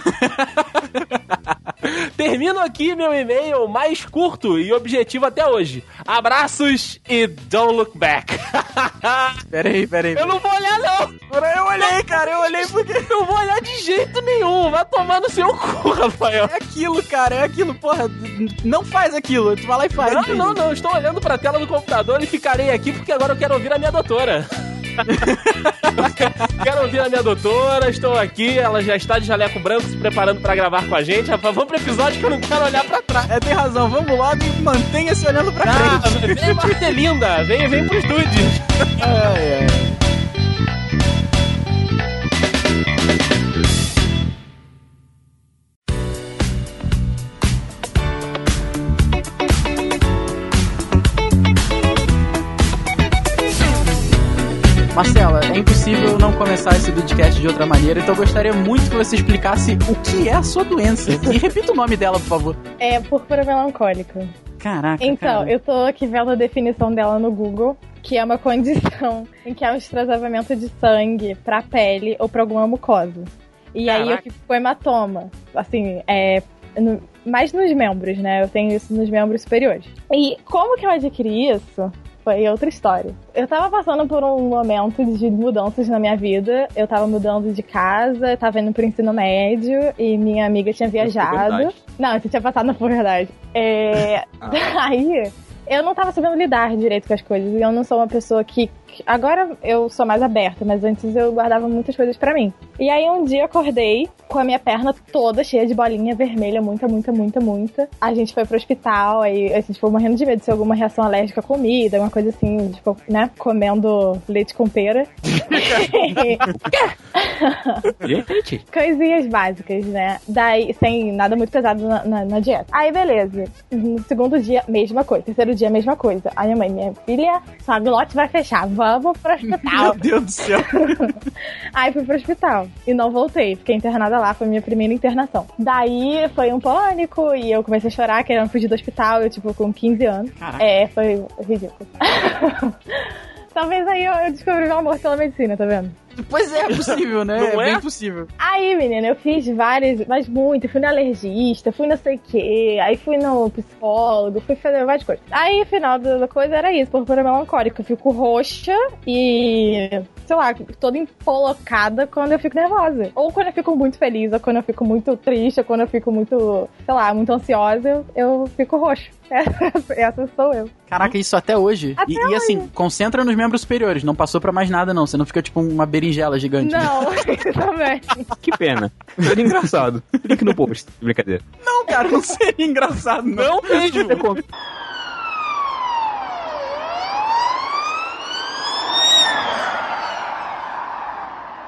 C: Termino aqui meu e-mail mais curto e objetivo até hoje. Abraços e don't look back.
B: ótimo. <laughs> Pera aí, pera aí.
C: Eu não vou olhar não.
B: Eu olhei, cara, eu olhei porque...
C: Eu vou olhar de jeito nenhum. Vai tomar no seu cu, Rafael.
B: É aquilo, cara, é aquilo, porra. Não faz aquilo. Tu vai lá e faz.
C: Não, não, não. Estou olhando pra tela do computador e ficarei aqui porque agora eu quero ouvir a minha doutora. <laughs> quero ouvir a minha doutora, estou aqui, ela já está de jaleco branco se preparando pra gravar com a gente. Rafa, vamos pro episódio que eu não quero olhar pra trás.
B: É, tem razão. Vamos logo e mantenha-se olhando pra
C: Ah,
B: frente.
C: vem Marcelinda, vem, vem pros dudes. <laughs>
B: Ai, ai. De outra maneira, então eu gostaria muito que você explicasse o que é a sua doença. <laughs> E repita o nome dela, por favor.
E: É púrpura melancólica.
B: Caraca.
E: Então,
B: cara.
E: eu tô aqui vendo a definição dela no Google, que é uma condição <laughs> em que há um extravamento de sangue pra pele ou pra alguma mucosa. E aí eu
C: Caraca.
E: fico com hematoma. Assim, é. no- mais nos membros, né? Eu tenho isso nos membros superiores. E como que eu adquiri isso? Foi outra história. Eu tava passando por um momento de mudanças na minha vida. Eu tava mudando de casa, tava indo pro ensino médio e minha amiga tinha viajado.
D: puberdade.
E: Não, isso tinha passado na puberdade. É, <laughs> <laughs> Daí, eu não tava sabendo lidar direito com as coisas. E eu não sou uma pessoa que. Agora eu sou mais aberta, mas antes eu guardava muitas coisas pra mim. E aí um dia acordei com a minha perna toda cheia de bolinha vermelha, muita, muita, muita, muita. A gente foi pro hospital, aí a gente foi morrendo de medo de ser alguma reação alérgica à comida, alguma coisa assim, tipo, né? Comendo leite com pera. <laughs> Coisinhas básicas, né? Daí, sem nada muito pesado na, na- na dieta. Aí, beleza. No segundo dia, mesma coisa. Terceiro dia, mesma coisa. Aí, minha mãe, minha filha, sua glote vai fechar. Vamos pro hospital.
B: Meu Deus do céu. <laughs>
E: Aí fui pro hospital. E não voltei. Fiquei internada lá. Foi minha primeira internação. Daí foi um pânico. E eu comecei a chorar, querendo fugir do hospital. Eu, tipo, com 15 anos.
B: Caraca.
E: É, foi ridículo. <laughs> Talvez aí eu descobri meu amor pela medicina, tá vendo?
B: Pois é, é possível, né? <laughs>
C: Não
B: é
C: é?
B: bem possível.
E: Aí, menina, eu fiz várias, mas muito. Fui no alergista, fui não sei o quê, aí fui no psicólogo, fui fazer várias coisas. Aí, final da da coisa era isso, purpura melancólica. Eu fico roxa e, sei lá, toda empolocada quando eu fico nervosa. Ou quando eu fico muito feliz, ou quando eu fico muito triste, ou quando eu fico muito, sei lá, muito ansiosa, eu, eu fico roxa. <laughs> Essa, sou eu.
B: Caraca, isso até hoje.
E: Até
B: e, e assim, concentra nos membros superiores. Não passou pra mais nada, não. Você não fica tipo uma berinjela gigante.
E: Não, <laughs> também.
D: que pena. Seria engraçado. Link no post. Brincadeira.
B: Não, cara, não seria engraçado, não.
C: Não mesmo.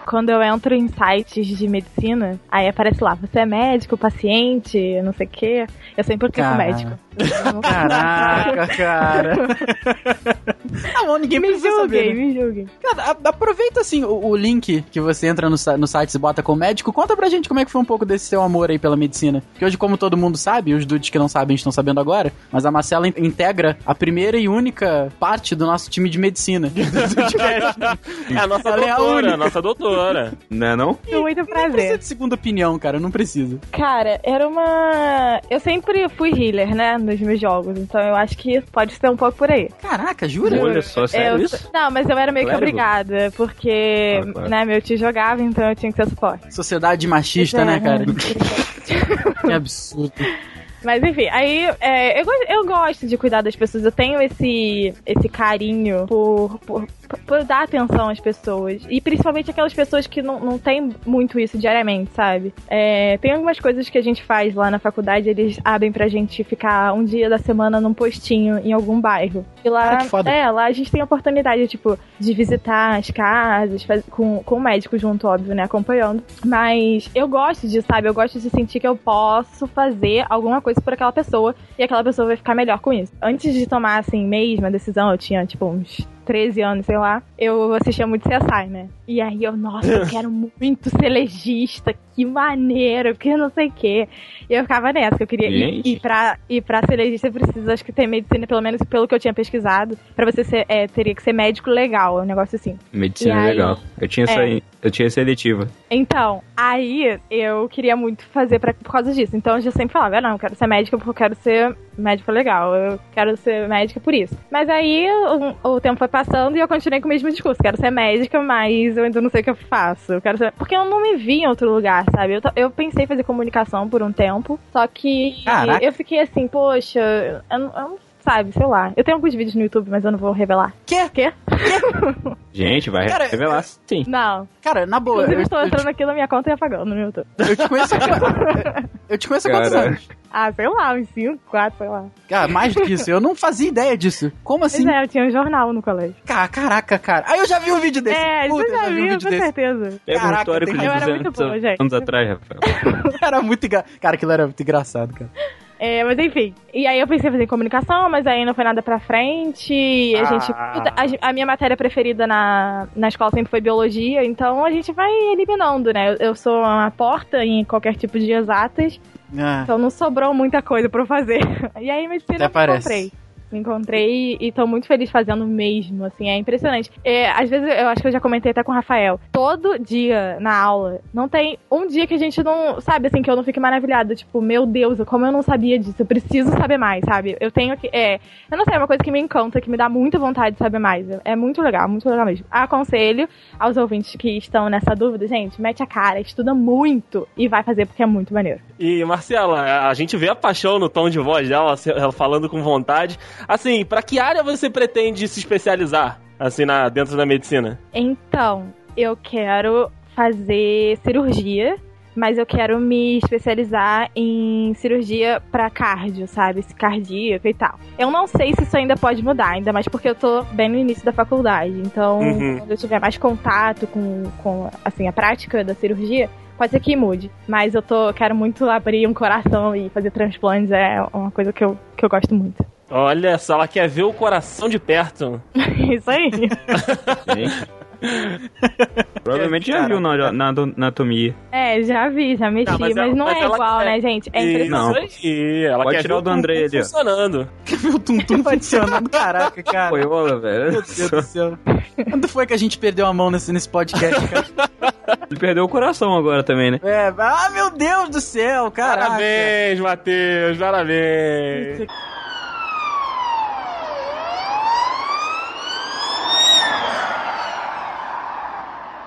E: Quando eu entro em sites de medicina, aí aparece lá, você é médico, paciente, não sei o quê. Eu sempre clico médico. <laughs>
B: Caraca, cara. tá <laughs> bom, ninguém
E: me
B: precisa
E: julguem,
B: saber. né?
E: me julguem.
B: Cara, a- aproveita assim o, o link que você entra no, no site e bota com o médico. Conta pra gente como é que foi um pouco desse seu amor aí pela medicina. Porque hoje, como todo mundo sabe, os dudes que não sabem estão sabendo agora, mas a Marcela in- integra a primeira e única parte do nosso time de medicina. <laughs>
C: É a nossa
B: é
C: doutora, a nossa doutora.
D: Não é não?
E: Com muito
B: Não precisa
E: prazer.
B: de segunda opinião, cara, não precisa.
E: Cara, era uma. Eu sempre fui healer, né, nos meus jogos. Então eu acho que pode ser um pouco por aí.
B: Caraca, jura?
D: Olha só, sério
E: eu...
D: isso?
E: Não, mas eu era meio que
D: Clérigo?
E: obrigada, porque,
D: Ah, claro.
E: né, meu tio jogava, então eu tinha que ser suporte.
B: Sociedade machista,
E: É,
B: né, cara? <laughs> Que absurdo.
E: Mas enfim, aí é, eu, eu gosto de cuidar das pessoas. Eu tenho esse, esse carinho por, por, por dar atenção às pessoas. E principalmente aquelas pessoas que não, não têm muito isso diariamente, sabe? É, tem algumas coisas que a gente faz lá na faculdade, eles abrem pra gente ficar um dia da semana num postinho em algum bairro. E lá,
B: foda.
E: é, lá a gente tem a oportunidade, tipo, de visitar as casas, faz- com, com o médico junto, óbvio, né, acompanhando. Mas eu gosto disso, sabe? Eu gosto de sentir que eu posso fazer alguma coisa por aquela pessoa e aquela pessoa vai ficar melhor com isso. Antes de tomar, assim, mesmo a decisão, eu tinha, tipo, uns 13 anos, sei lá, eu assistia muito CSI, né? E aí eu, nossa, eu <laughs> quero muito ser legista, que maneiro, que não sei o quê. E eu ficava nessa, que eu queria ir, ir pra, ir pra ser legista, precisa, acho que ter medicina, pelo menos pelo que eu tinha pesquisado, pra você ser, é, teria que ser médico legal, é um negócio assim.
D: Medicina
E: aí?
D: legal. Eu tinha,
E: É.
D: eu tinha seletiva.
E: Então, aí eu queria muito fazer pra, por causa disso. Então eu já sempre falava, "Ah, não, eu quero ser médica porque eu quero ser médica legal, eu quero ser médica por isso. Mas aí o, o tempo foi passando e eu continuei com o mesmo discurso. Quero ser médica, mas eu ainda não sei o que eu faço. Eu quero ser... Porque eu não me vi em outro lugar, sabe? Eu, eu pensei em fazer comunicação por um tempo, só que
B: Caraca.
E: eu fiquei assim, poxa, eu, eu não sabe, sei lá. Eu tenho alguns vídeos no YouTube, mas eu não vou revelar.
B: Quê?
E: Quê?
D: Gente, vai
B: Cara,
D: revelar sim.
E: Não.
B: Cara, na boa,
E: Inclusive,
B: eu,
E: estou
B: eu,
E: entrando aqui na minha conta e apagando no YouTube.
B: te, eu te conheço há Eu te conheço há quantos <laughs> anos?
E: Ah, sei lá, uns 5, 4, sei lá.
B: Cara, mais do que isso. Eu não fazia ideia disso. Como assim?
E: Pois é, eu tinha um jornal no colégio.
B: Ca- Caraca, cara. Aí eu já vi um vídeo desse.
E: É,
B: Puta,
E: você já
B: vi um
E: viu,
B: vídeo
E: com
B: desse.
E: certeza.
D: Pega um histórico de
E: Eu era
D: 200
E: muito boa, gente.
D: anos atrás, Rafael. <laughs>
B: Era muito engra... Cara, aquilo era muito engraçado, cara.
E: É, mas enfim. E aí eu pensei em fazer comunicação, mas aí não foi nada pra frente. A gente.
C: Ah.
E: A, a minha matéria preferida na, na escola sempre foi biologia, então a gente vai eliminando, né? Eu, eu sou uma porta em qualquer tipo de exatas,
B: Ah,
E: então não sobrou muita coisa pra eu fazer. <laughs> E aí medicina
B: Até
E: eu
B: parece.
E: encontrei. Me encontrei e tô muito feliz fazendo mesmo, assim, é impressionante. É, às vezes eu acho que eu já comentei até com o Rafael. Todo dia na aula, não tem um dia que a gente não, sabe, assim, que eu não fique maravilhada. Tipo, meu Deus, como eu não sabia disso, eu preciso saber mais, sabe? Eu tenho que. É, eu não sei, é uma coisa que me encanta, que me dá muita vontade de saber mais. É muito legal, muito legal mesmo. Aconselho aos ouvintes que estão nessa dúvida, gente, mete a cara, estuda muito e vai fazer porque é muito maneiro.
C: E, Marcela, a gente vê a paixão no tom de voz dela, ela falando com vontade. Assim, pra que área você pretende se especializar, assim, na, dentro da medicina?
E: Então, eu quero fazer cirurgia, mas eu quero me especializar em cirurgia pra cardio, sabe? Esse cardíaco e tal. Eu não sei se isso ainda pode mudar, ainda mais porque eu tô bem no início da faculdade. Então,
C: Uhum.
E: quando eu tiver mais contato com, com assim, a prática da cirurgia, pode ser que mude. Mas eu tô, quero muito abrir um coração e fazer transplantes, é uma coisa que eu, que eu gosto muito.
C: Olha só, ela quer ver o coração de perto. <laughs>
E: isso aí.
D: Provavelmente já viu na, na anatomia.
E: É, já vi, já mexi,
C: Não, mas
E: mas,
C: ela-
E: não
C: mas
E: é
C: ela
E: igual,
C: quer-
E: né, gente? É
C: Isso
E: impressionante.
C: aí, ela
D: Pode
C: quer
D: tirar
C: ver
D: o do André ali, ó.
C: funcionando.
B: Meu tum-tum funcionando, caraca, cara.
D: Foi rola, velho.
B: Meu Deus do céu. Quando foi que a gente perdeu a mão nesse, nesse podcast, cara?
D: Ele perdeu o coração agora também, né?
B: É, ah, meu Deus do céu, caraca.
C: Parabéns, Matheus, parabéns.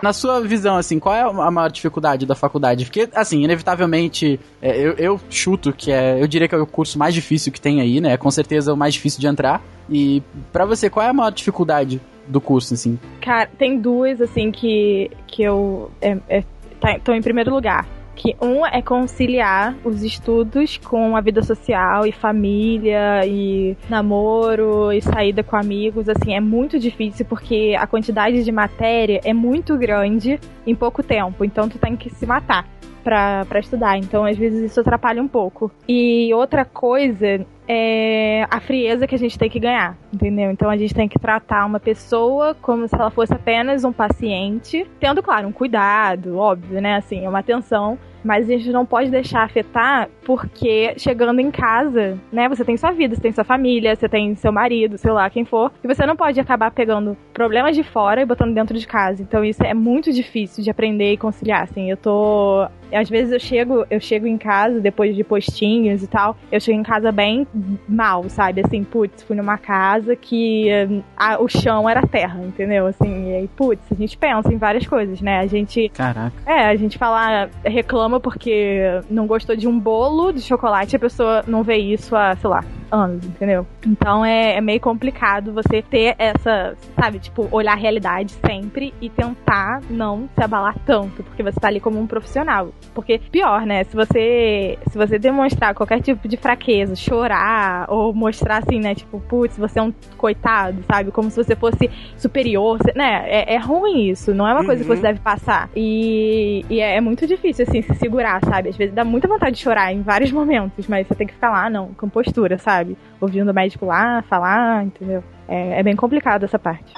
B: Na sua visão, assim, qual é a maior dificuldade da faculdade? Porque, assim, inevitavelmente, é, eu, eu chuto que é, eu diria que é o curso mais difícil que tem aí, né? É com certeza o mais difícil de entrar. E pra você, qual é a maior dificuldade do curso, assim?
E: Cara, tem duas, assim, que, que eu. É, é, tá, em primeiro lugar. Que um é conciliar os estudos com a vida social e família e namoro e saída com amigos. Assim, é muito difícil porque a quantidade de matéria é muito grande em pouco tempo. Então tu tem que se matar pra estudar. Então, às vezes, isso atrapalha um pouco. E outra coisa é a frieza que a gente tem que ganhar, entendeu? Então a gente tem que tratar uma pessoa como se ela fosse apenas um paciente, tendo, claro, um cuidado, óbvio, né? Assim, uma atenção. Mas a gente não pode deixar afetar, porque chegando em casa, né? Você tem sua vida, você tem sua família, você tem seu marido, sei lá, quem for. E você não pode acabar pegando problemas de fora e botando dentro de casa. Então isso é muito difícil de aprender e conciliar, assim. Eu tô às vezes eu chego, eu chego em casa depois de postinhos e tal, eu chego em casa bem mal, sabe? Assim, putz, fui numa casa que a- o chão era terra, entendeu? Assim, e aí, putz, a gente pensa em várias coisas, né? A gente
B: Caraca.
E: é, a gente fala, reclama porque não gostou de um bolo de chocolate a pessoa não vê isso há, sei lá, anos, entendeu? Então é, é meio complicado você ter essa, sabe, tipo, olhar a realidade sempre e tentar não se abalar tanto, porque você tá ali como um profissional. Porque pior, né? Se você se você demonstrar qualquer tipo de fraqueza, chorar ou mostrar assim, né, tipo, putz, você é um coitado, sabe? Como se você fosse superior, né? É, é ruim isso, não é uma coisa que você deve passar. E, e é, é muito difícil, assim, se segurar, sabe? Às vezes dá muita vontade de chorar em vários <laughs> momentos, mas você tem que ficar lá, não, com postura, sabe? Ouvindo o médico lá, falar, entendeu? É, é bem complicado essa parte.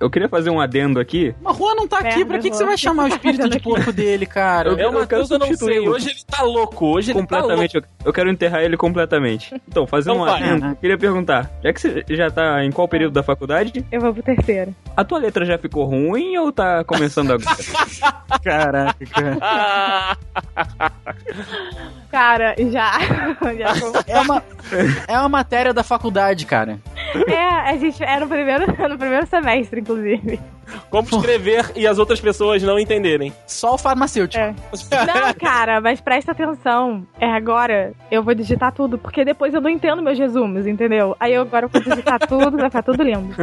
D: Eu queria fazer um adendo aqui.
B: Mas Juan não tá aqui,
E: Merda,
B: pra que, que você vai chamar o espírito de
E: aqui.
B: porco dele, cara?
D: Eu-
C: É coisa eu não sei. Hoje ele tá louco. Hoje ele tá louco.
D: completamente. Eu, eu quero enterrar ele completamente. Então, fazer
C: Então
D: um
C: vai.
D: adendo. Eu queria perguntar, já que você já tá em qual período da faculdade,
E: Eu vou pro terceiro.
D: a tua letra já ficou ruim ou tá começando agora? <laughs>
B: Caraca, <laughs> cara.
E: Já. <laughs> já
B: É uma, é uma matéria da faculdade, cara.
E: é, a gente era no primeiro, <laughs> no primeiro semestre, inclusive.
C: como escrever e as outras pessoas não entenderem.
B: Só o farmacêutico.
E: É. Não, cara, mas presta atenção. É agora, eu vou digitar tudo, porque depois eu não entendo meus resumos, entendeu? Aí eu agora vou digitar tudo, vai ficar tudo lindo.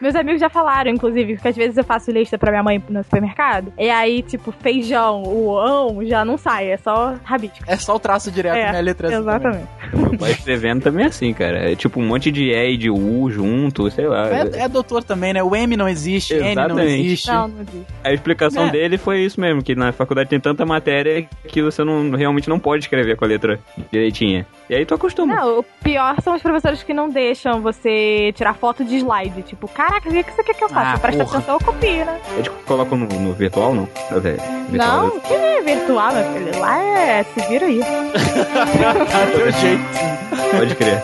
E: Meus amigos já falaram, inclusive, que às vezes eu faço lista pra minha mãe no supermercado. E aí, tipo, feijão, o ão, já não sai, é só rabisco.
B: É só o traço direto,
E: É,
B: né? A letra assim também.
E: Exatamente.
D: Vai escrevendo também é assim, cara. É tipo um monte de E e de U junto, sei lá.
B: É, é doutor também, né? O M não existe, N não
D: Exatamente.
B: existe.
E: Não, não existe.
D: A explicação
B: É.
D: dele foi isso mesmo, que na faculdade tem tanta matéria que você não, realmente não pode escrever com a letra direitinha. E aí tu acostuma.
E: Não, o pior são os professores que não deixam você tirar foto de slide. Tipo, caraca, o que você quer que eu faça?
B: Ah,
E: Presta
B: porra.
E: atenção, eu copio, né?
D: Eles colocam no, no virtual, não? É, virtual,
E: Não, que é virtual, meu filho. Lá é. Se vira aí. <laughs>
B: Jeito.
D: Pode crer.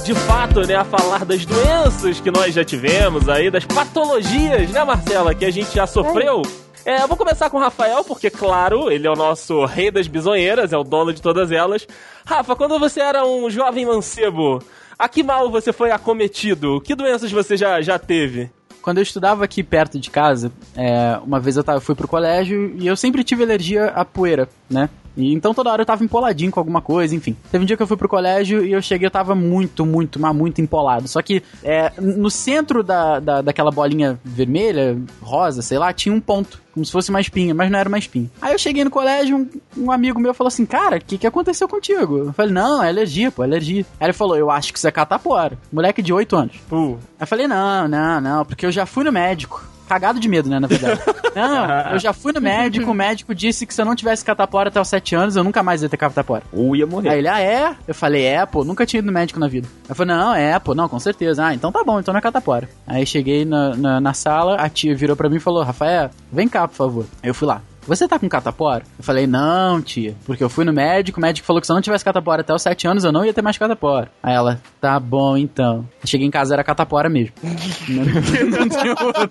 C: De fato, né, a falar das doenças que nós já tivemos aí, das patologias, né, Marcela, que a gente já sofreu. É, eu vou começar com o Rafael, porque, claro, ele é o nosso rei das bisonheiras, é o dono de todas elas. Rafa, quando você era um jovem mancebo, a que mal você foi acometido? Que doenças você já, já teve?
B: Quando eu estudava aqui perto de casa, é, uma vez eu tava, fui pro colégio e eu sempre tive alergia à poeira, né? E então toda hora eu tava empoladinho com alguma coisa, enfim. Teve um dia que eu fui pro colégio e eu cheguei, eu tava muito, muito, mas muito empolado. Só que é, no centro da, da, daquela bolinha vermelha, rosa, sei lá, tinha um ponto. Como se fosse uma espinha, mas não era uma espinha. Aí eu cheguei no colégio, um, um amigo meu falou assim: Cara, o que, que aconteceu contigo? Eu falei: Não, é alergia, pô, é alergia. Aí ele falou: Eu acho que isso é catapora. Moleque de 8 anos.
C: Uh,
B: Aí eu falei, não, não, não, porque eu já fui no médico. Cagado de medo, né, na verdade. <laughs> não, eu já fui no médico, o médico disse que se eu não tivesse catapora até os 7 anos, eu nunca mais ia ter catapora.
D: Ou ia morrer.
B: Aí ele, ah, é? Eu falei, é, pô, nunca tinha ido no médico na vida. Aí eu falei, não, é, pô, não, com certeza. Ah, então tá bom, então não é catapora. Aí cheguei na, na, na sala, a tia virou pra mim e falou, Rafael, vem cá, por favor. Aí eu fui lá. Você tá com catapora? Eu falei, não, tia. Porque eu fui no médico, o médico falou que se eu não tivesse catapora até os 7 anos, eu não ia ter mais catapora. Aí ela, tá bom então. Cheguei em casa, era catapora mesmo. não, não tinha outra.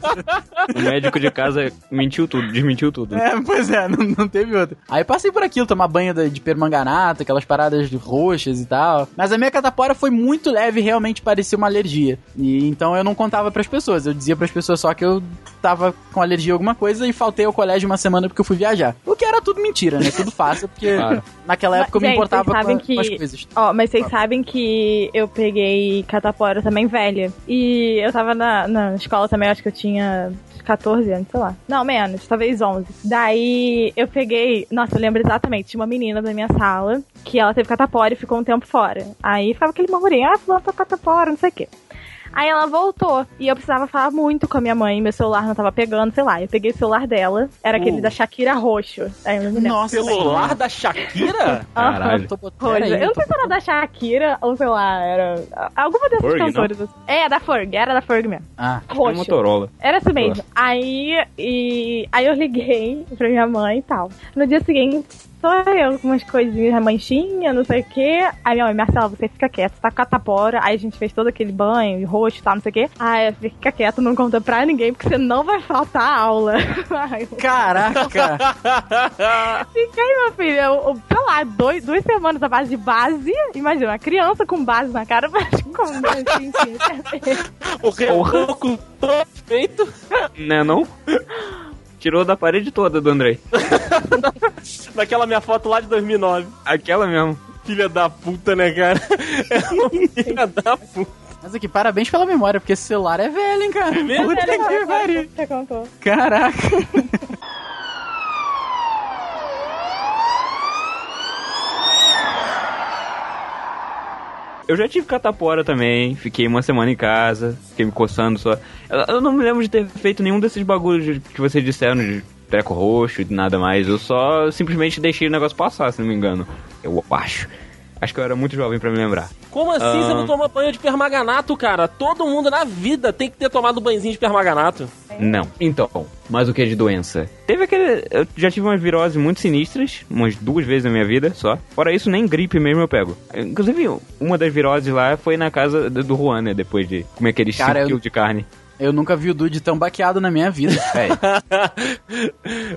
D: O médico de casa mentiu tudo, desmentiu tudo.
B: É, pois é, não, não teve outra. Aí passei por aquilo, tomar banho de, de permanganato, aquelas paradas de roxas e tal. Mas a minha catapora foi muito leve, realmente parecia uma alergia. E então eu não contava pras pessoas. Eu dizia pras pessoas só que eu tava com alergia a alguma coisa e faltei ao colégio uma semana porque eu fui viajar. O que era tudo mentira, né? Tudo fácil, porque
D: Claro.
B: naquela época eu me importava com, a- com as
E: que-
B: coisas.
E: Ó, mas vocês sabem que eu peguei catapora também velha. E eu tava na, na escola também, acho que eu tinha 14 anos, sei lá. Não, menos, talvez 11. Daí eu peguei. Nossa, eu lembro exatamente. Tinha uma menina da minha sala que ela teve catapora e ficou um tempo fora. Aí ficava aquele murmurinho: ah, fulano tá catapora, não sei o quê. Aí ela voltou e eu precisava falar muito com a minha mãe. Meu celular não tava pegando, sei lá. Eu peguei o celular dela, era aquele
C: Uh.
E: da Shakira roxo. Aí eu.
B: Nossa,
C: celular da Shakira? <laughs>
D: Caralho.
B: Eu tô peraí,
E: Eu não
B: tô-
E: sei se era da Shakira ou sei lá, era alguma dessas
D: Ferg,
E: cantoras. assim. É, da Ferg, era da Ferg mesmo.
B: Ah,
E: Roxo.
D: Motorola.
E: Era isso mesmo. Aí, e, aí eu liguei pra minha mãe e tal. No dia seguinte, eu com umas coisinhas, manchinha, não sei o quê. Aí minha mãe, Marcela, você fica quieto, tá com a tapora. Aí a gente fez todo aquele banho, rosto e tal, não sei o quê. Aí fica quieto, não conta pra ninguém, porque você não vai faltar a aula. <laughs> Aí
B: Caraca! <laughs>
E: fiquei, meu filho, eu, eu, sei lá, dois, duas semanas à base de base. Imagina, uma criança com base na cara pra esconder assim, assim,
C: O reboco todo feito.
D: Né, não? <laughs> Tirou da parede toda do Andrei. <laughs>
C: Daquela minha foto lá de 2009.
D: Aquela mesmo.
C: Filha da puta, né, cara? <laughs> É uma filha da puta.
B: Mas aqui, parabéns pela memória, porque esse celular é velho, hein, cara?
C: mesmo?
B: Puta que pariu.
E: Contou.
B: Caraca. <laughs>
D: Eu já tive catapora também, fiquei uma semana em casa, fiquei me coçando só. Eu, eu não me lembro de ter feito nenhum desses bagulhos que vocês disseram, de treco roxo e nada mais. Eu só simplesmente deixei o negócio passar, se não me engano. Eu acho. Acho que eu era muito jovem pra me lembrar.
C: Como assim
D: Ah.
C: você não toma banho de permaganato, cara? Todo mundo na vida tem que ter tomado banhozinho de permaganato.
D: Não. Então, mas o que é de doença? Teve aquele. Eu já tive umas viroses muito sinistras, umas duas vezes na minha vida só. Fora isso, nem gripe mesmo eu pego. Inclusive, uma das viroses lá foi na casa do Juan, né? Depois de comer aqueles 5
B: Cara, eu-
D: quilos de carne.
B: Eu nunca vi o Dude tão baqueado na minha vida, <laughs> velho.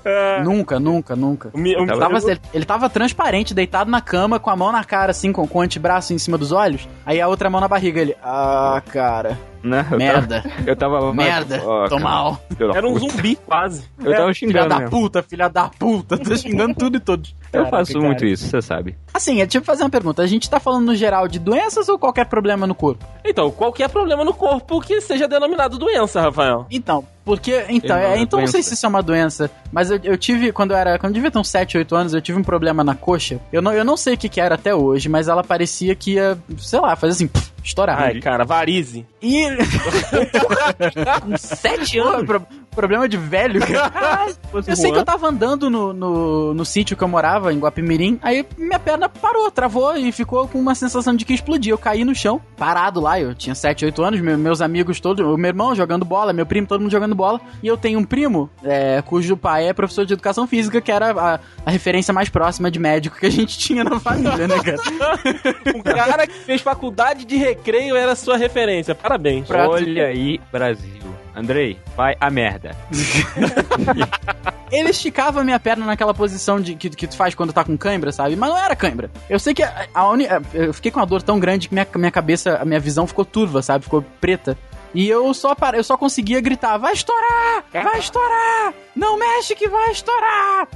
C: É,
B: nunca, nunca, nunca.
D: Tava-
B: Tava- ele, ele tava transparente, deitado na cama, com a mão na cara, assim, com, com o antebraço em cima dos olhos. Aí a outra mão na barriga. Ele, ah, cara,
D: Né? Eu
B: merda,
D: Tava, eu tava.
B: merda,
D: Ó,
B: tô mal.
D: da
C: Era um zumbi, quase.
D: Eu tava
B: Filha
D: xingando
B: da
D: mesmo.
B: puta, filha da puta. Tô xingando tudo e todos.
D: Eu
B: Caraca,
D: faço
B: cara.
D: muito isso, você sabe.
B: Assim, é tipo fazer uma pergunta. A gente tá falando no geral de doenças ou qualquer problema no corpo?
C: Então, qualquer problema no corpo que seja denominado doença, Rafael.
B: Então, porque. Então, é,
D: é
B: então não sei se isso é uma doença, mas eu, eu tive, quando eu era. Quando eu devia ter uns 7, 8 anos, eu tive um problema na coxa. Eu não, eu não sei o que, que era até hoje, mas ela parecia que ia, sei lá, fazer assim, pff, estourar.
C: Ai, cara, varize.
B: E. <laughs>
D: Com sete
B: Porra, pro- problema de velho, <laughs> cara. Eu sei que eu tava andando no, no, no sítio que eu morava, em Guapimirim, aí minha perna parou, travou e ficou com uma sensação de que explodia. Eu caí no chão, parado lá, eu tinha 7, 8 anos, meu- meus amigos todos, o meu irmão jogando bola, meu primo, todo mundo jogando bola. E eu tenho um primo, é, cujo pai é professor de educação física, que era a, a referência mais próxima de médico que a gente <laughs> tinha na família, né, cara? <laughs>
C: O cara que fez faculdade de recreio era a sua referência. Parabéns.
B: Pra-
D: Olha aí, Brasil. Andrei, vai a merda. <laughs>
B: Ele esticava a minha perna naquela posição de, que, que tu faz quando tá com cãibra, sabe? Mas não era cãibra. Eu sei que a, a uni- eu fiquei com uma dor tão grande que minha, minha cabeça, a minha visão ficou turva, sabe? Ficou preta. E eu só, par- eu só conseguia gritar: vai estourar! Vai estourar! Não mexe que vai estourar!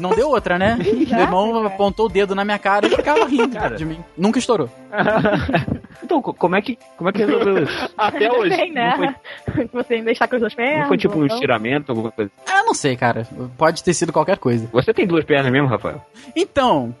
B: Não deu outra, né? <laughs> Meu irmão apontou o dedo na minha cara e ficava rindo
D: Cara.
B: de mim. Nunca estourou. <laughs>
D: então, co- como é que, como é que resolveu isso?
C: Até hoje.
E: Bem, né?
D: Não foi, <laughs>
E: Você ainda está com as duas pernas.
D: não foi tipo um
E: então-
D: estiramento, alguma coisa?
B: Ah, não sei, cara. Pode ter sido qualquer coisa.
D: Você tem duas pernas mesmo, Rafael?
B: Então,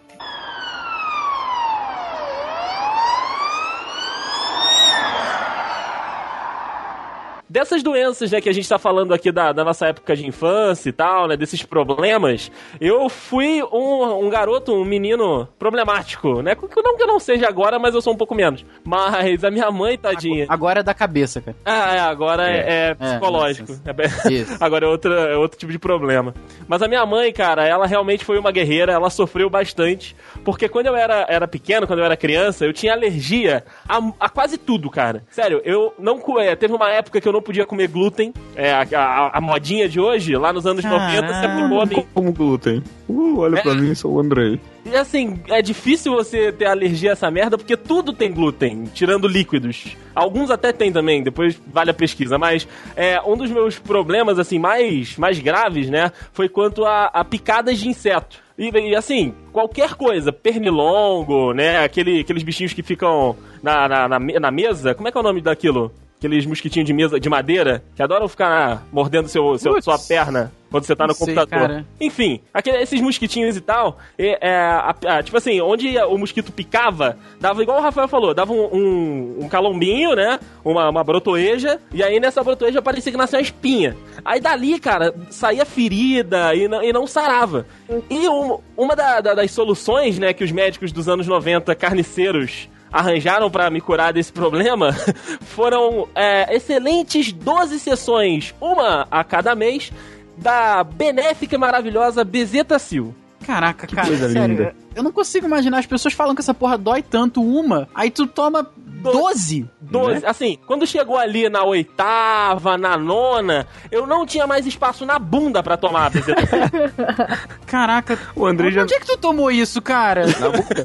C: Dessas doenças, né, que a gente tá falando aqui da, da nossa época de infância e tal, né, desses problemas, eu fui um, um garoto, um menino problemático, né, que não que eu não seja agora, mas eu sou um pouco menos. Mas a minha mãe, tadinha...
B: agora é da cabeça, cara.
C: Ah, é, agora é, é
B: É,
C: psicológico. É. Agora é outro, é outro tipo de problema. Mas a minha mãe, cara, ela realmente foi uma guerreira, ela sofreu bastante. Porque quando eu era, era pequeno, quando eu era criança, eu tinha alergia a, a quase tudo, cara. Sério, eu não. é, teve uma época que eu não podia comer glúten. É, a, a- a modinha de hoje, lá nos anos 90, se aplicou a mim.
D: Como glúten? Uh, olha
C: pra
D: mim, sou o Andrei.
C: E assim, é difícil você ter alergia a essa merda porque tudo tem glúten, tirando líquidos. Alguns até tem também, depois vale a pesquisa. Mas é, um dos meus problemas, assim, mais, mais graves, né, foi quanto a, a picadas de inseto. E, e, assim, qualquer coisa, pernilongo, né, aquele, aqueles bichinhos que ficam na, na, na, na mesa, como é que é o nome daquilo? Aqueles mosquitinhos de mesa de madeira que adoram ficar mordendo seu, seu, sua perna quando você tá no
B: Não
C: computador. Enfim, aquele- esses mosquitinhos e tal, é, é, a- a- tipo assim, onde o mosquito picava, dava igual o Rafael falou, dava um, um, um calombinho, né? Uma, uma brotoeja, e aí nessa brotoeja parecia que nascia uma espinha. Aí dali, cara, saía ferida e não, e não sarava. E um- uma da- da- das soluções, né, que os médicos dos anos 90, carniceiros, arranjaram pra me curar desse problema <laughs> foram é, excelentes 12 sessões, uma a cada mês, da benéfica e maravilhosa Bezetacil.
B: Caraca, cara,
D: coisa
B: sério,
D: linda.
B: eu não consigo imaginar. As pessoas falam que essa porra dói tanto uma, aí tu toma 12.
C: 12. Assim, quando chegou ali na oitava, na nona, eu não tinha mais espaço na bunda pra tomar a bezetacil. <laughs>
B: Caraca,
D: O André já.
B: onde é que tu tomou isso, cara?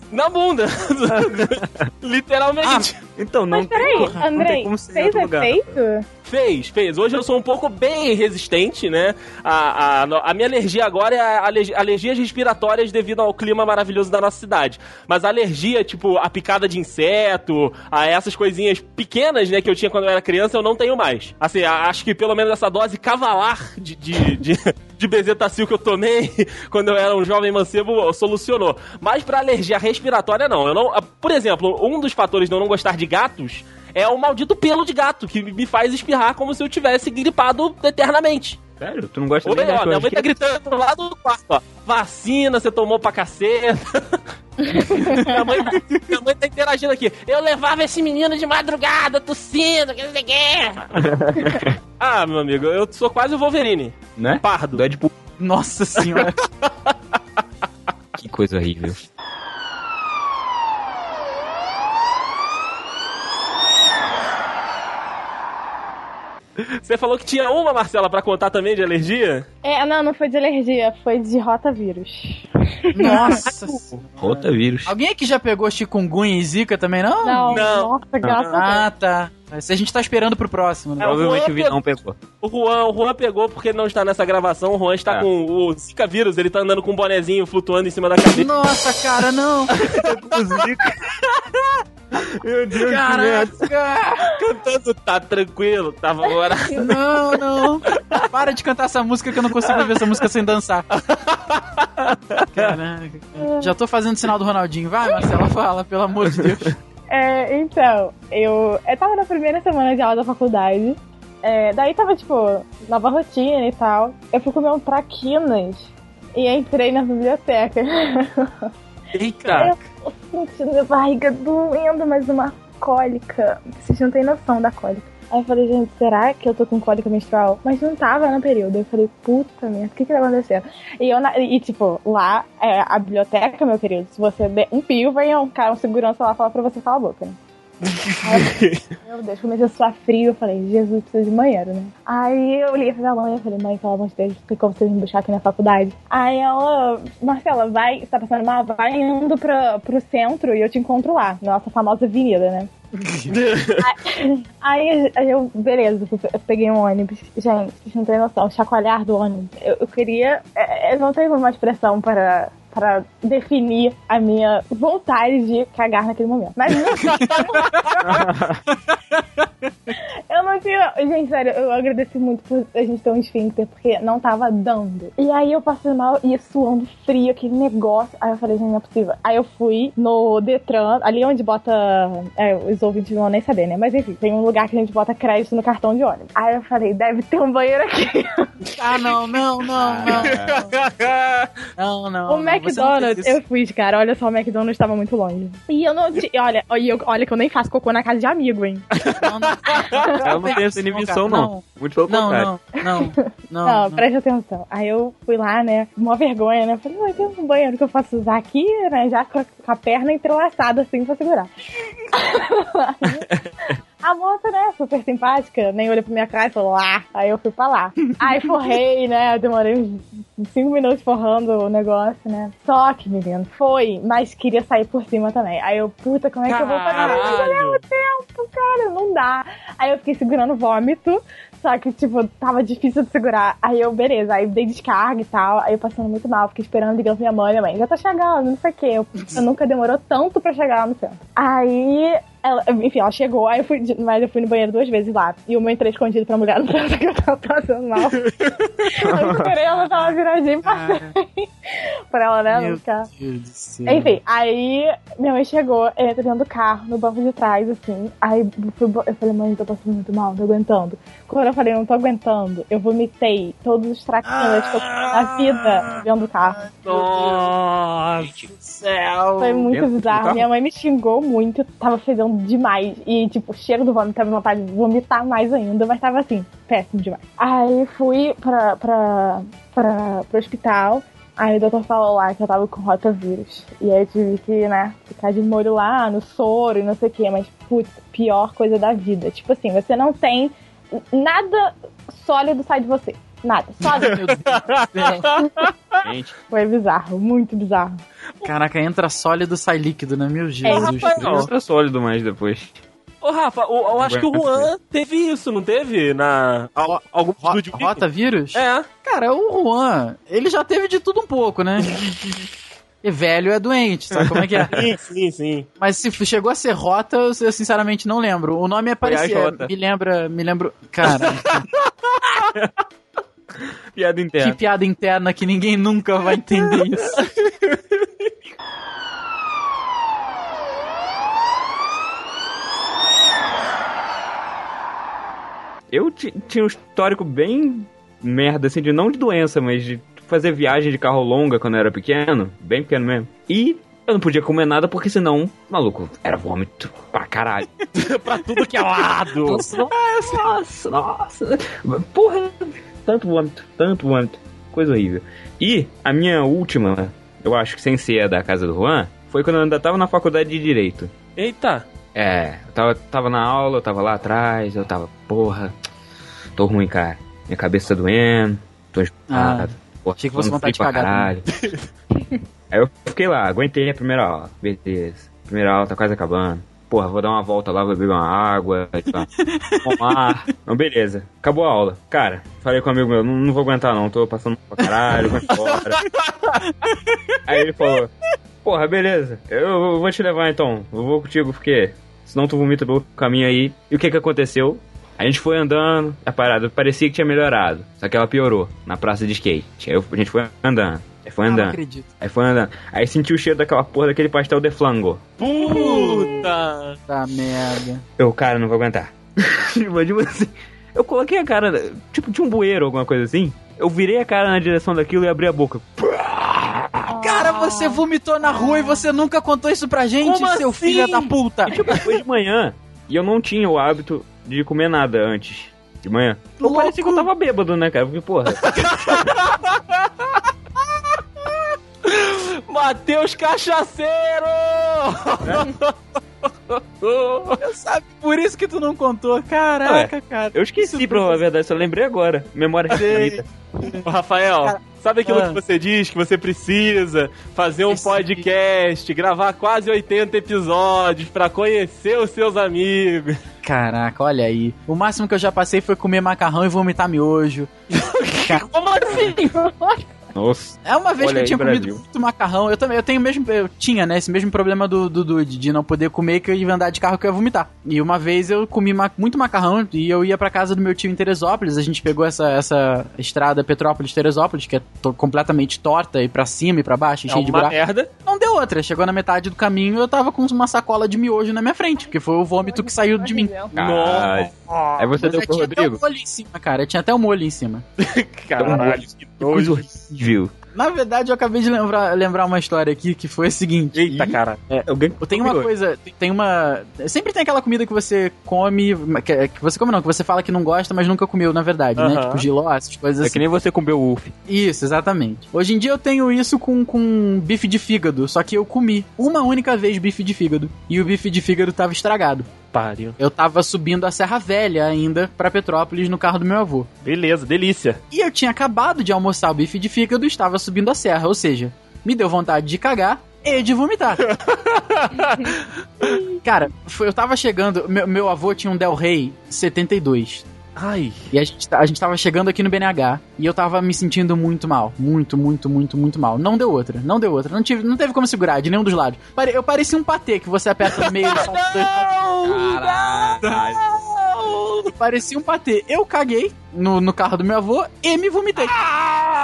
C: na bunda. <laughs> <laughs> Literalmente.
D: Então, não
E: Mas peraí,
D: tem, não tem
E: Andrei,
D: como ser em
E: fez efeito?
C: Fez, fez. Hoje eu sou um pouco bem resistente, né? A, a, a minha alergia agora é a alergia, alergias respiratórias devido ao clima maravilhoso da nossa cidade. Mas a alergia, tipo, a picada de inseto, a essas coisinhas pequenas, né, que eu tinha quando eu era criança, eu não tenho mais. Assim, a- acho que pelo menos essa dose cavalar de, de, de, <laughs> de bezetacil que eu tomei <laughs> quando eu era um jovem mancebo solucionou. Mas pra alergia respiratória, não. Eu não. Por exemplo, um dos fatores de eu não gostar de gatos é o maldito pelo de gato, que me faz espirrar como se eu tivesse gripado eternamente.
D: Sério? Tu não gosta
C: Oi, ó, minha mãe tá gritando lá do quarto, ó. Vacina, você tomou pra caceta. <laughs> minha, mãe, minha mãe tá interagindo aqui. Eu levava esse menino de madrugada, tossindo, que não sei o quê. <laughs> ah, meu amigo, eu sou quase o Wolverine.
D: Né?
C: Pardo.
D: Deadpool.
B: Nossa senhora. <laughs>
D: Que coisa horrível.
C: Você falou que tinha uma, Marcela, pra contar também de alergia?
E: É, não, não foi de alergia, foi de rotavírus.
B: Nossa. <laughs>
D: Rotavírus.
B: Alguém aqui já pegou chikungunya e zika também, não?
E: Não,
C: Não.
E: nossa, graças a
B: Ah, tá. A gente tá esperando pro próximo, né?
C: É, o
D: Provavelmente o Vidão pegou.
C: O Juan, o Juan pegou porque ele não está nessa gravação. O Juan está
D: É.
C: com o Zika vírus, ele tá andando com um bonezinho flutuando em cima da cabeça.
B: Nossa, cara, não. <laughs>
D: Meu Deus
B: Caraca.
C: Cantando, tá tranquilo, tava agora.
B: Não, não. Para de cantar essa música que eu não consigo ver essa música sem dançar. Caraca. Já tô fazendo sinal do Ronaldinho. Vai, Marcela, fala, pelo amor de Deus.
E: É, então, eu, eu tava na primeira semana de aula da faculdade. É, daí tava, tipo, nova rotina e tal. Eu fui comer um traquinas e entrei na biblioteca. <laughs>
B: Eita.
E: Eu tô sentindo minha barriga doendo, mas uma cólica. Vocês não têm noção da cólica. Aí eu falei, gente, será que eu tô com cólica menstrual? Mas não tava no período. Eu falei, puta merda, o que que tá acontecendo? E, eu, e tipo, lá é a biblioteca, meu querido. Se você der um pio, vem um cara, um segurança lá falar pra você calar a boca, né? Aí, <laughs> meu Deus, comecei a suar frio. Eu falei, Jesus, preciso de banheiro, né? Aí eu liguei pra minha mãe. Eu falei, mãe, pelo amor de Deus, tem como vocês me buscar aqui na faculdade? Aí ela, Marcela, vai, você tá passando mal? Vai indo pra, pro centro e eu te encontro lá, nossa famosa avenida, né? <laughs> Aí aí eu, beleza, eu peguei um ônibus. Gente, vocês não tem noção, chacoalhar do ônibus. Eu, eu queria. é, Eu não tenho uma expressão para. Para definir a minha vontade de cagar naquele momento. Mas <laughs> eu não tinha. Gente, sério, eu agradeci muito por a gente ter um esfíncter, porque não tava dando. E aí eu passei mal e ia suando frio, aquele negócio. Aí eu falei, gente, não é possível. Aí eu fui no Detran, ali onde bota. É, os ouvintes não vão nem saber, né? Mas enfim, tem um lugar que a gente bota crédito no cartão de ônibus. Aí eu falei, deve ter um banheiro aqui.
B: Ah, não, não, não, não. Não, não.
E: o
B: não, você não
E: McDonald's, eu fui, cara. Olha só, o McDonald's estava muito longe. E eu não. Olha, e eu- olha que eu nem faço cocô na casa de amigo, hein?
B: Não, não.
D: Ela não tem essa inibição, não. Muito pelo
B: Não,
D: contrário.
B: não, não, <laughs> não.
E: Não,
B: não.
E: preste atenção. Aí eu fui lá, né? Uma vergonha, né? Falei, vai ter um banheiro que eu posso usar aqui, né? Já com a, com a perna entrelaçada, assim, pra segurar. <laughs> <laughs> A moça, né, super simpática, nem olhou pra minha cara e falou, ah, aí eu fui pra lá. Aí forrei, né, eu demorei uns cinco minutos forrando o negócio, né. Só que, menino, foi, mas queria sair por cima também. Aí eu, puta, como é que eu vou fazer isso ao mesmo tempo, cara? Não dá. Aí eu fiquei segurando o vômito, só que, tipo, tava difícil de segurar. Aí eu, beleza, aí dei descarga e tal. Aí eu passando muito mal, fiquei esperando, ligando pra minha mãe, minha mãe, já tá chegando, não sei o quê. Eu, eu nunca demorou tanto pra chegar lá no centro. Aí, ela, enfim, ela chegou, aí eu fui, mas eu fui no banheiro duas vezes lá. E uma eu entrei escondido pra mulher, não pensava que eu tava passando mal. eu esperei ela dar uma viradinha e passei. <laughs> pra ela, né,
B: Meu
E: ficar.
B: Deus do céu.
E: Enfim, aí minha mãe chegou, eu entrei dentro do carro, no banco de trás, assim. Aí eu eu falei, mãe, tô passando muito mal, não tô aguentando. Quando eu falei, não tô aguentando, eu vomitei todos os traquinhos que eu na vida dentro do carro.
C: Nossa do céu.
E: Foi muito
D: Dentro do
E: bizarro.
D: carro?
E: Minha mãe me xingou muito, tava fedendo demais. E, tipo, o cheiro do vômito tava vontade de vomitar mais ainda, mas tava assim, péssimo demais. Aí fui pra, pra, pra, pro hospital. Aí o doutor falou lá que eu tava com rotavírus. E aí eu tive que, né, ficar de molho lá no soro e não sei o quê. Mas, putz, pior coisa da vida. Tipo assim, você não tem nada sólido sai de você. Nada. Sólido.
B: Meu Deus
E: Foi bizarro, muito bizarro.
B: Caraca, entra sólido, sai líquido, né? Meu Jesus.
C: Rafael.
D: não entra sólido mais depois.
C: Ô, Rafa, o- eu acho que o Juan teve isso, não teve? Na. al- algum
B: Ro
C: estúdio Viking?
B: rota vírus?
C: É.
B: Cara, o Juan, ele já teve de tudo um pouco, né? E velho é doente, sabe como é que é? <laughs>
C: Sim, sim, sim.
B: Mas se chegou a ser rota, eu sinceramente não lembro. O nome é
D: Foi a
B: parecido.
D: Jota.
B: Me lembra, me lembro. Cara, <laughs> <laughs>
D: Piada
B: que
D: interna.
B: piada interna que ninguém nunca vai entender isso. <laughs>
D: Eu ti- tinha um histórico bem merda, assim, de não de doença, mas de fazer viagem de carro longa quando eu era pequeno, bem pequeno mesmo. E eu não podia comer nada porque senão, maluco, era vômito pra caralho. <laughs>
C: pra tudo que é lado.
D: Nossa, nossa, nossa. Porra, tanto vômito, tanto vômito. Coisa horrível. E a minha última, eu acho que sem ser a da casa do Juan, foi quando eu ainda tava na faculdade de Direito.
C: Eita.
D: É, eu tava, tava na aula, eu tava lá atrás, eu tava, porra, tô ruim, cara. Minha cabeça tá doendo, tô enjoado. porra,
B: achei que
D: tô
B: vontade de cagar
D: caralho. <laughs> Aí eu fiquei lá, aguentei a primeira aula, beleza. Primeira aula tá quase acabando. Porra, vou dar uma volta lá, vou beber uma água, tá. tomar. Não, beleza. Acabou a aula. Cara, falei com um amigo meu, não, não vou aguentar não, tô passando pra caralho, vou embora. Aí ele falou, porra, beleza, eu vou te levar então, eu vou contigo porque senão tu vomita pelo caminho aí. E o que que aconteceu? A gente foi andando, a parada parecia que tinha melhorado, só que ela piorou na praça de skate. Aí a gente foi andando, aí foi
B: Ah, não
D: andando,
B: acredito.
D: aí foi andando. Aí senti o cheiro daquela porra daquele pastel de flango.
C: Puta.
B: Tá merda.
D: Eu, cara, não vou aguentar. <laughs> Tipo, assim, eu coloquei a cara, tipo, tinha um bueiro, alguma coisa assim. Eu virei a cara na direção daquilo e abri a boca.
B: Cara, você vomitou na rua e você nunca contou isso pra gente,
C: Como
B: seu
C: assim?
B: filho da puta.
D: E, tipo, foi de manhã. E eu não tinha o hábito de comer nada antes. De manhã. Parecia que eu tava bêbado, né, cara? Porque, porra. <laughs>
C: Matheus Cachaceiro! <laughs>
B: Sabe, por isso que tu não contou. Caraca, cara.
D: Eu esqueci, pra falar a verdade, só lembrei agora. Memória restrita.
C: Ô, Rafael, sabe aquilo
B: Ah.
C: que você diz que você precisa fazer um podcast, gravar quase 80 episódios pra conhecer os seus amigos?
B: Caraca, olha aí. O máximo que eu já passei foi comer macarrão e vomitar miojo. <laughs>
C: Como assim? <laughs>
D: Nossa.
B: É uma vez
D: Olha
B: que eu
D: aí,
B: tinha comido
D: Brasil.
B: muito macarrão. Eu também, eu tenho o mesmo. Eu tinha, né? Esse mesmo problema do Dude, de não poder comer que eu ia andar de carro que eu ia vomitar. E uma vez eu comi ma- muito macarrão e eu ia pra casa do meu tio em Teresópolis. A gente pegou essa, essa estrada Petrópolis-Teresópolis, que é to- completamente torta e pra cima e pra baixo, e
C: É
B: cheia de
C: uma
B: buraco.
C: merda.
B: Não deu outra. Chegou na metade do caminho eu tava com uma sacola de miojo na minha frente, porque foi o vômito que saiu de mim.
D: Caralho. Aí você
B: Mas
D: deu
B: eu
D: pro
B: tinha até o
D: Rodrigo?
B: molho em cima, cara. Eu tinha até o molho em cima. <laughs>
C: Caralho, que nojo.
D: Horrível.
B: Na verdade, eu acabei de lembrar, lembrar uma história aqui que foi a seguinte.
C: Eita, cara.
D: Alguém
B: Tem uma coisa, tem- uma. Sempre tem aquela comida que você come. Que, que você come não, que você fala que não gosta, mas nunca comeu, na verdade, né?
C: Aham.
B: Tipo giló, essas coisas
D: É
B: assim.
D: que nem você comeu o Uf.
B: Isso, exatamente. Hoje em dia eu tenho isso com, com bife de fígado, só que eu comi uma única vez bife de fígado. E o bife de fígado tava estragado.
C: Pariu.
B: Eu tava subindo a Serra Velha ainda pra Petrópolis no carro do meu avô.
C: Beleza, delícia.
B: E eu tinha acabado de almoçar o bife de fígado e estava subindo a serra, ou seja, me deu vontade de cagar e de vomitar. <laughs> Cara, eu tava chegando, meu, meu avô tinha um Del Rey 72.
C: Ai.
B: E a gente, tá- a gente tava chegando aqui no BNH e eu tava me sentindo muito mal. Muito, muito, muito, muito mal. Não deu outra, não deu outra. Não, tive, não teve como segurar de nenhum dos lados. Pare- Eu parecia um patê que você aperta no meio e sai
D: Caralho.
B: Parecia um patê. Eu caguei no, no carro do meu avô e me vomitei.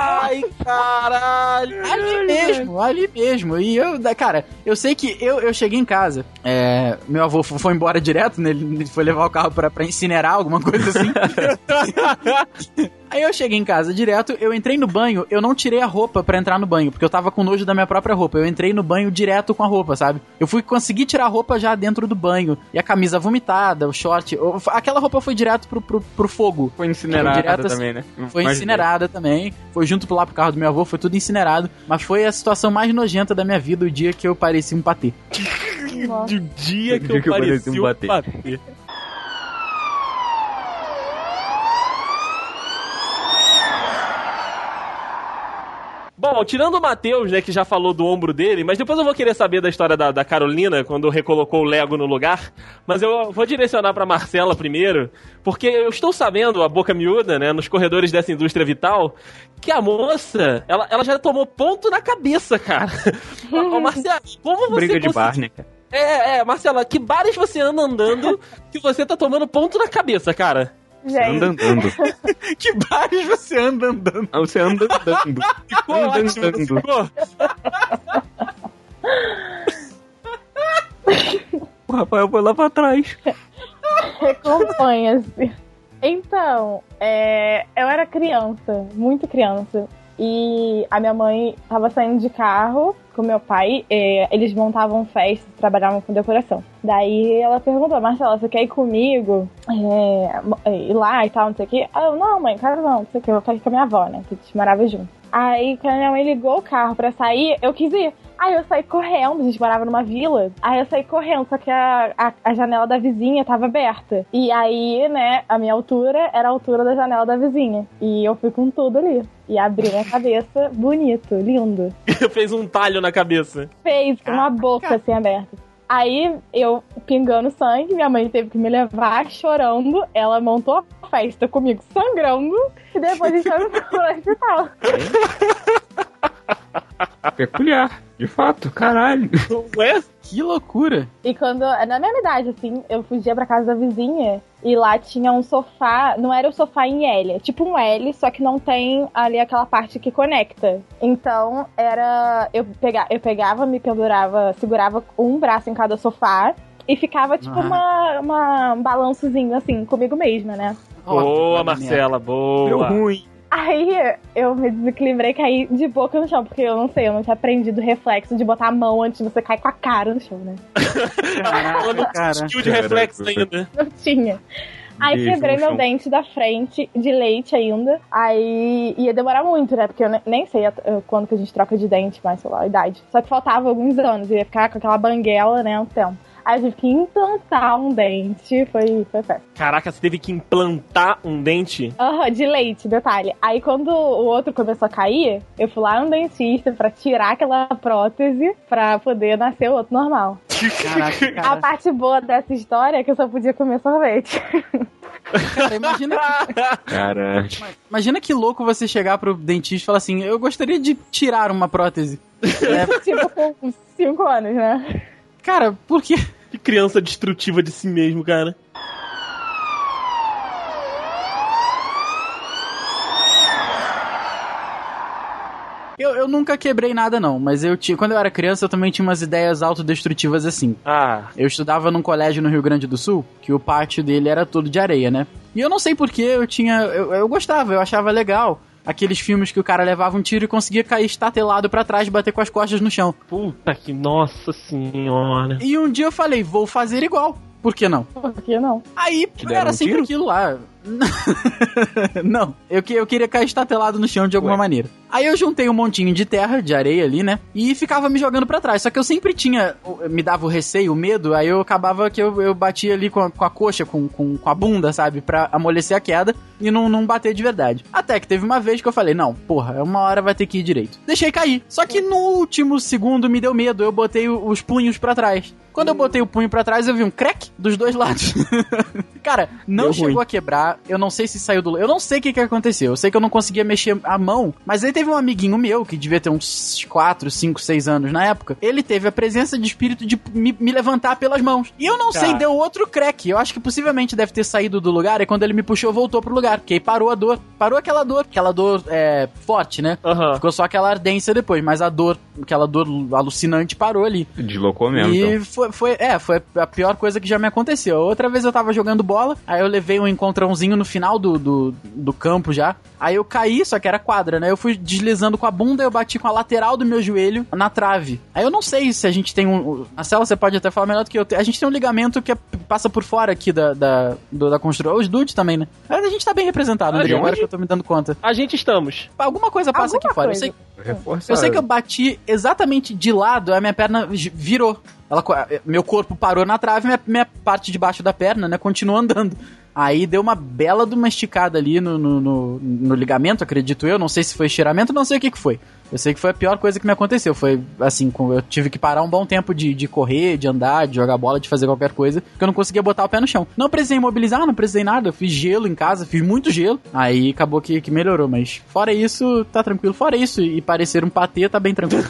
C: Ai, caralho.
B: Ali mesmo, ali mesmo. E eu, da- cara, eu sei que eu, eu cheguei em casa. é, meu avô foi embora direto, né? Ele ele foi levar o carro pra, pra incinerar, alguma coisa assim. <laughs> Aí eu cheguei em casa direto, eu entrei no banho, eu não tirei a roupa pra entrar no banho, porque eu tava com nojo da minha própria roupa. Eu entrei no banho direto com a roupa, sabe? Eu fui conseguir tirar a roupa já dentro do banho. E a camisa vomitada, o short. eu- aquela roupa foi direto pro, pro, pro fogo.
D: Foi incinerada
B: Direto assim,
D: também, né?
B: Foi
D: Mas-
B: incinerada também. Foi junto lá pro carro do meu avô, foi tudo incinerado. Mas foi a situação mais nojenta da minha vida, o dia que eu parecia um patê.
E: Nossa. <laughs>
C: Do dia que
D: dia
C: eu
D: que eu
C: pareci
D: pareci um
C: um Bom, tirando o Matheus, né, que já falou do ombro dele, mas depois eu vou querer saber da história da, da Carolina, quando recolocou o Lego no lugar. Mas eu vou direcionar pra Marcela primeiro, porque eu estou sabendo, a boca miúda, né, nos corredores dessa indústria vital, que a moça, ela, ela já tomou ponto na cabeça, cara. <laughs> Ô, Marcela, como você
D: Briga de
C: conseguiu-
D: bar, né, cara?
C: é, é, Marcela, que bares você anda andando que você tá tomando ponto na cabeça, cara?
D: Anda
E: Gente,
D: andando. <laughs>
B: que bares você anda andando?
D: Ah, Você anda andando. <laughs>
C: Ficou
D: Anda
C: ótimo,
D: andando.
C: ficou? <laughs>
D: O Rafael foi lá pra trás.
E: recomponha-se. Então, é, eu era criança, muito criança. E a minha mãe tava saindo de carro com meu pai. é, eles montavam festas, trabalhavam com decoração. Daí ela perguntou, Marcela, você quer ir comigo? É, ir lá e tal, não sei o quê. Aí eu, não, mãe, cara, não, não sei o quê, eu vou ficar aqui com a minha avó, né? Que a gente morava junto. Aí, quando minha mãe ligou o carro pra sair, eu quis ir. Aí eu saí correndo, a gente morava numa vila. Aí eu saí correndo, só que a, a, a janela da vizinha tava aberta. E aí, né, a minha altura era a altura da janela da vizinha. E eu fui com tudo ali. E abri minha cabeça, bonito, lindo. <laughs>
C: Fez um talho na cabeça.
E: Fez com uma boca assim aberta. Aí eu pingando sangue, minha mãe teve que me levar chorando. Ela montou a festa comigo sangrando. E depois a gente foi pro hospital. <laughs>
D: Peculiar. De fato, caralho.
C: Não é?
B: Que loucura.
E: E quando, na mesma idade, assim, eu fugia pra casa da vizinha e lá tinha um sofá, não era o sofá em L, é tipo um L, só que não tem ali aquela parte que conecta. Então, era. Eu, pega, eu pegava, me pendurava, segurava um braço em cada sofá e ficava tipo
B: Ah.
E: uma, uma, um balançozinho assim, comigo mesma, né?
C: Boa, Marcela,
D: Deu
C: boa.
D: ruim.
E: Aí eu me desequilibrei e caí de boca no chão, porque eu não sei, eu não tinha aprendido o reflexo de botar a mão antes de você cair com a cara no chão, né? <laughs>
C: Ela não
B: cara.
C: tinha skill de reflexo ainda.
E: Não tinha. Aí
D: Beijo
E: quebrei meu dente da frente, de leite ainda. Aí ia demorar muito, né? Porque eu ne- nem sei quando que a gente troca de dente, mas sei lá, a idade. Só que faltava alguns anos, eu ia ficar com aquela banguela, né, um tempo. Aí eu tive que implantar um dente, foi, foi perto.
C: Caraca, você teve que implantar um dente?
E: Aham, de leite, detalhe. Aí quando o outro começou a cair, eu fui lá no dentista pra tirar aquela prótese pra poder nascer o outro normal.
B: Caraca, <laughs>
E: A
B: cara.
E: parte boa dessa história é que eu só podia comer sorvete.
B: cara imagina,
D: Caralho.
B: imagina que louco você chegar pro dentista e falar assim: Eu gostaria de tirar uma prótese. É, <laughs>
E: tipo, com 5 anos, né?
B: Cara, por quê?
C: Que criança destrutiva de si mesmo, cara.
B: Eu, eu nunca quebrei nada, não, mas eu tinha. Quando eu era criança, eu também tinha umas ideias autodestrutivas assim.
C: Ah,
B: Eu estudava num colégio no Rio Grande do Sul, que o pátio dele era todo de areia, né? E eu não sei porquê, eu tinha. Eu, eu gostava, eu achava legal. Aqueles filmes que o cara levava um tiro e conseguia cair estatelado pra trás e bater com as costas no chão.
C: puta que nossa senhora.
B: E um dia eu falei, vou fazer igual. Por que não?
E: Por que não?
B: Aí
D: deram
B: era
D: um
B: sempre
D: tiro?
B: aquilo lá. <laughs> não, eu, que- eu queria cair estatelado no chão de alguma
D: Ué.
B: maneira. Aí eu juntei um montinho de terra, de areia ali, né? E ficava me jogando pra trás. Só que eu sempre tinha, me dava o receio, o medo, aí eu acabava que eu, eu batia ali com a, com a coxa, com, com, com a bunda, sabe? Pra amolecer a queda e não, não bater de verdade. Até que teve uma vez que eu falei, não, porra, uma hora vai ter que ir direito. Deixei cair. Só que no último segundo me deu medo, eu botei os punhos pra trás. Quando eu botei o punho pra trás, eu vi um crack dos dois lados. <laughs> Cara, não
D: Deu
B: chegou
D: ruim.
B: a quebrar. Eu não sei se saiu do. Eu não sei o que, que aconteceu. Eu sei que eu não conseguia mexer a mão. Mas aí teve um amiguinho meu, que devia ter uns 4, 5, 6 anos na época. Ele teve a presença de espírito de me, me levantar pelas mãos. E eu não sei,
C: Cara.
B: deu outro crack. Eu acho que possivelmente deve ter saído do lugar. E quando ele me puxou, voltou pro lugar. Porque aí parou a dor. Parou aquela dor. Aquela dor é, forte, né?
C: Aham.
B: Ficou só aquela ardência depois. Mas a dor, aquela dor alucinante parou ali.
D: Deslocou mesmo,
B: E
D: então.
B: foi, foi, é, foi a pior coisa que já me aconteceu. Outra vez eu tava jogando bola. Aí eu levei um encontrãozinho no final do, do, do campo já. Aí eu caí, só que era quadra, né? Eu fui deslizando com a bunda, eu bati com a lateral do meu joelho na trave. Aí eu não sei se a gente tem um. Na cela você pode até falar melhor do que eu. A gente tem um ligamento que é- passa por fora aqui da, da, do- da construção. Os dudes também, né? Mas a gente tá bem representado, André, agora que eu tô me dando conta.
C: A gente estamos.
B: Alguma coisa passa
E: Alguma
B: aqui fora. Eu sei, eu sei que eu bati exatamente de lado, a minha perna virou. Ela, meu corpo parou na trave, minha, minha parte de baixo da perna, né, continuou andando. Aí deu uma bela de uma esticada ali no, no, no- no ligamento, acredito eu. Não sei se foi estiramento, não sei o que, que foi. Eu sei que foi a pior coisa que me aconteceu. Foi assim, eu tive que parar um bom tempo de, de correr, de andar, de jogar bola, de fazer qualquer coisa, porque eu não conseguia botar o pé no chão. Não precisei imobilizar, não precisei nada. Eu fiz gelo em casa, fiz muito gelo. Aí acabou que, que melhorou, mas fora isso, tá tranquilo. Fora isso, e parecer um patê, tá bem tranquilo.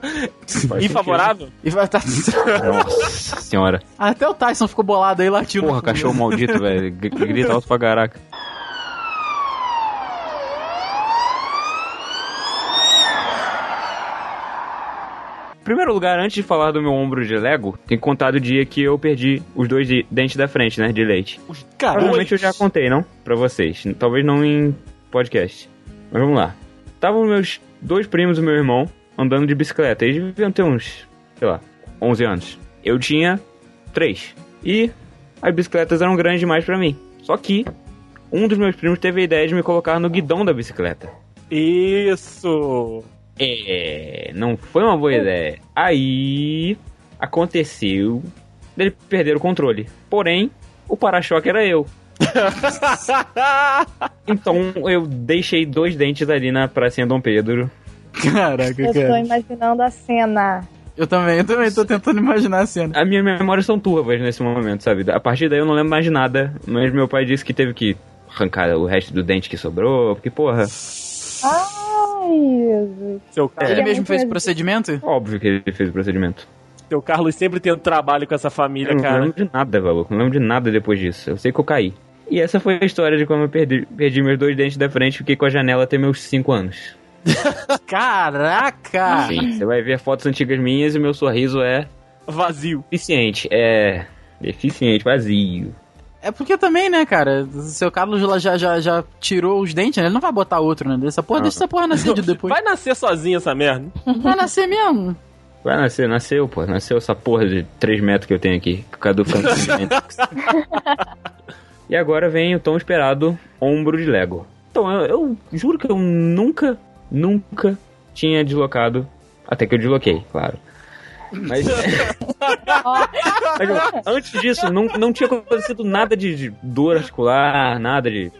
B: <laughs>
C: Infavorável?
B: E vai tá...
D: Nossa senhora.
B: Até o Tyson ficou bolado aí, latiu. no
D: Porra, cachorro maldito, velho. Grita alto pra caraca. Primeiro lugar, antes de falar do meu ombro de Lego, tem que contar do dia que eu perdi os dois de- dentes da frente, né? De leite.
C: Os
D: Provavelmente eu já contei, não? Pra vocês. Talvez não em podcast. Mas vamos lá. Estavam meus dois primos e meu irmão andando de bicicleta. Eles deviam ter uns, sei lá, 11 anos. Eu tinha três. E as bicicletas eram grandes demais pra mim. Só que um dos meus primos teve a ideia de me colocar no guidão da bicicleta.
C: Isso!
D: É, não foi uma boa ideia. Aí aconteceu dele perder o controle. Porém, o para-choque era eu. <laughs> Então eu deixei dois dentes ali na pracinha Dom Pedro.
B: Caraca,
E: Eu tô
B: cara.
E: imaginando a cena.
B: Eu também, eu também tô tentando imaginar a cena.
D: As minhas memórias são turvas nesse momento, sabe? A partir daí eu não lembro mais de nada. Mas meu pai disse que teve que arrancar o resto do dente que sobrou. Porque, porra,
E: Ai,
C: Seu,
B: Ele
E: é
B: mesmo fez o procedimento?
D: óbvio que ele fez o procedimento.
C: seu Carlos sempre tendo trabalho com essa família,
D: Eu não
C: cara.
D: lembro de nada, maluco. Não lembro de nada depois disso. Eu sei que eu caí. E essa foi a história de como eu perdi, perdi meus dois dentes da frente e fiquei com a janela até meus 5 anos. <laughs>
B: Caraca!
D: Sim, você vai ver fotos antigas minhas e meu sorriso é
C: Vazio.
D: deficiente. É. Deficiente, vazio.
B: É porque também, né, cara? O seu Carlos já, já, já, tirou os dentes, né? Ele não vai botar outro, né? Dessa porra,
D: Ah.
B: deixa essa porra nascer de <laughs> depois.
C: Vai nascer sozinho essa merda.
B: Vai nascer mesmo.
D: Vai nascer, nasceu, pô. Nasceu essa porra de 3 metros que eu tenho aqui. Caducando. <laughs> e agora vem o tão esperado ombro de Lego. Então, eu, eu juro que eu nunca, nunca tinha deslocado. Até que eu desloquei, claro. Mas, Mas, antes disso, não, não tinha acontecido nada de, de dor articular, nada de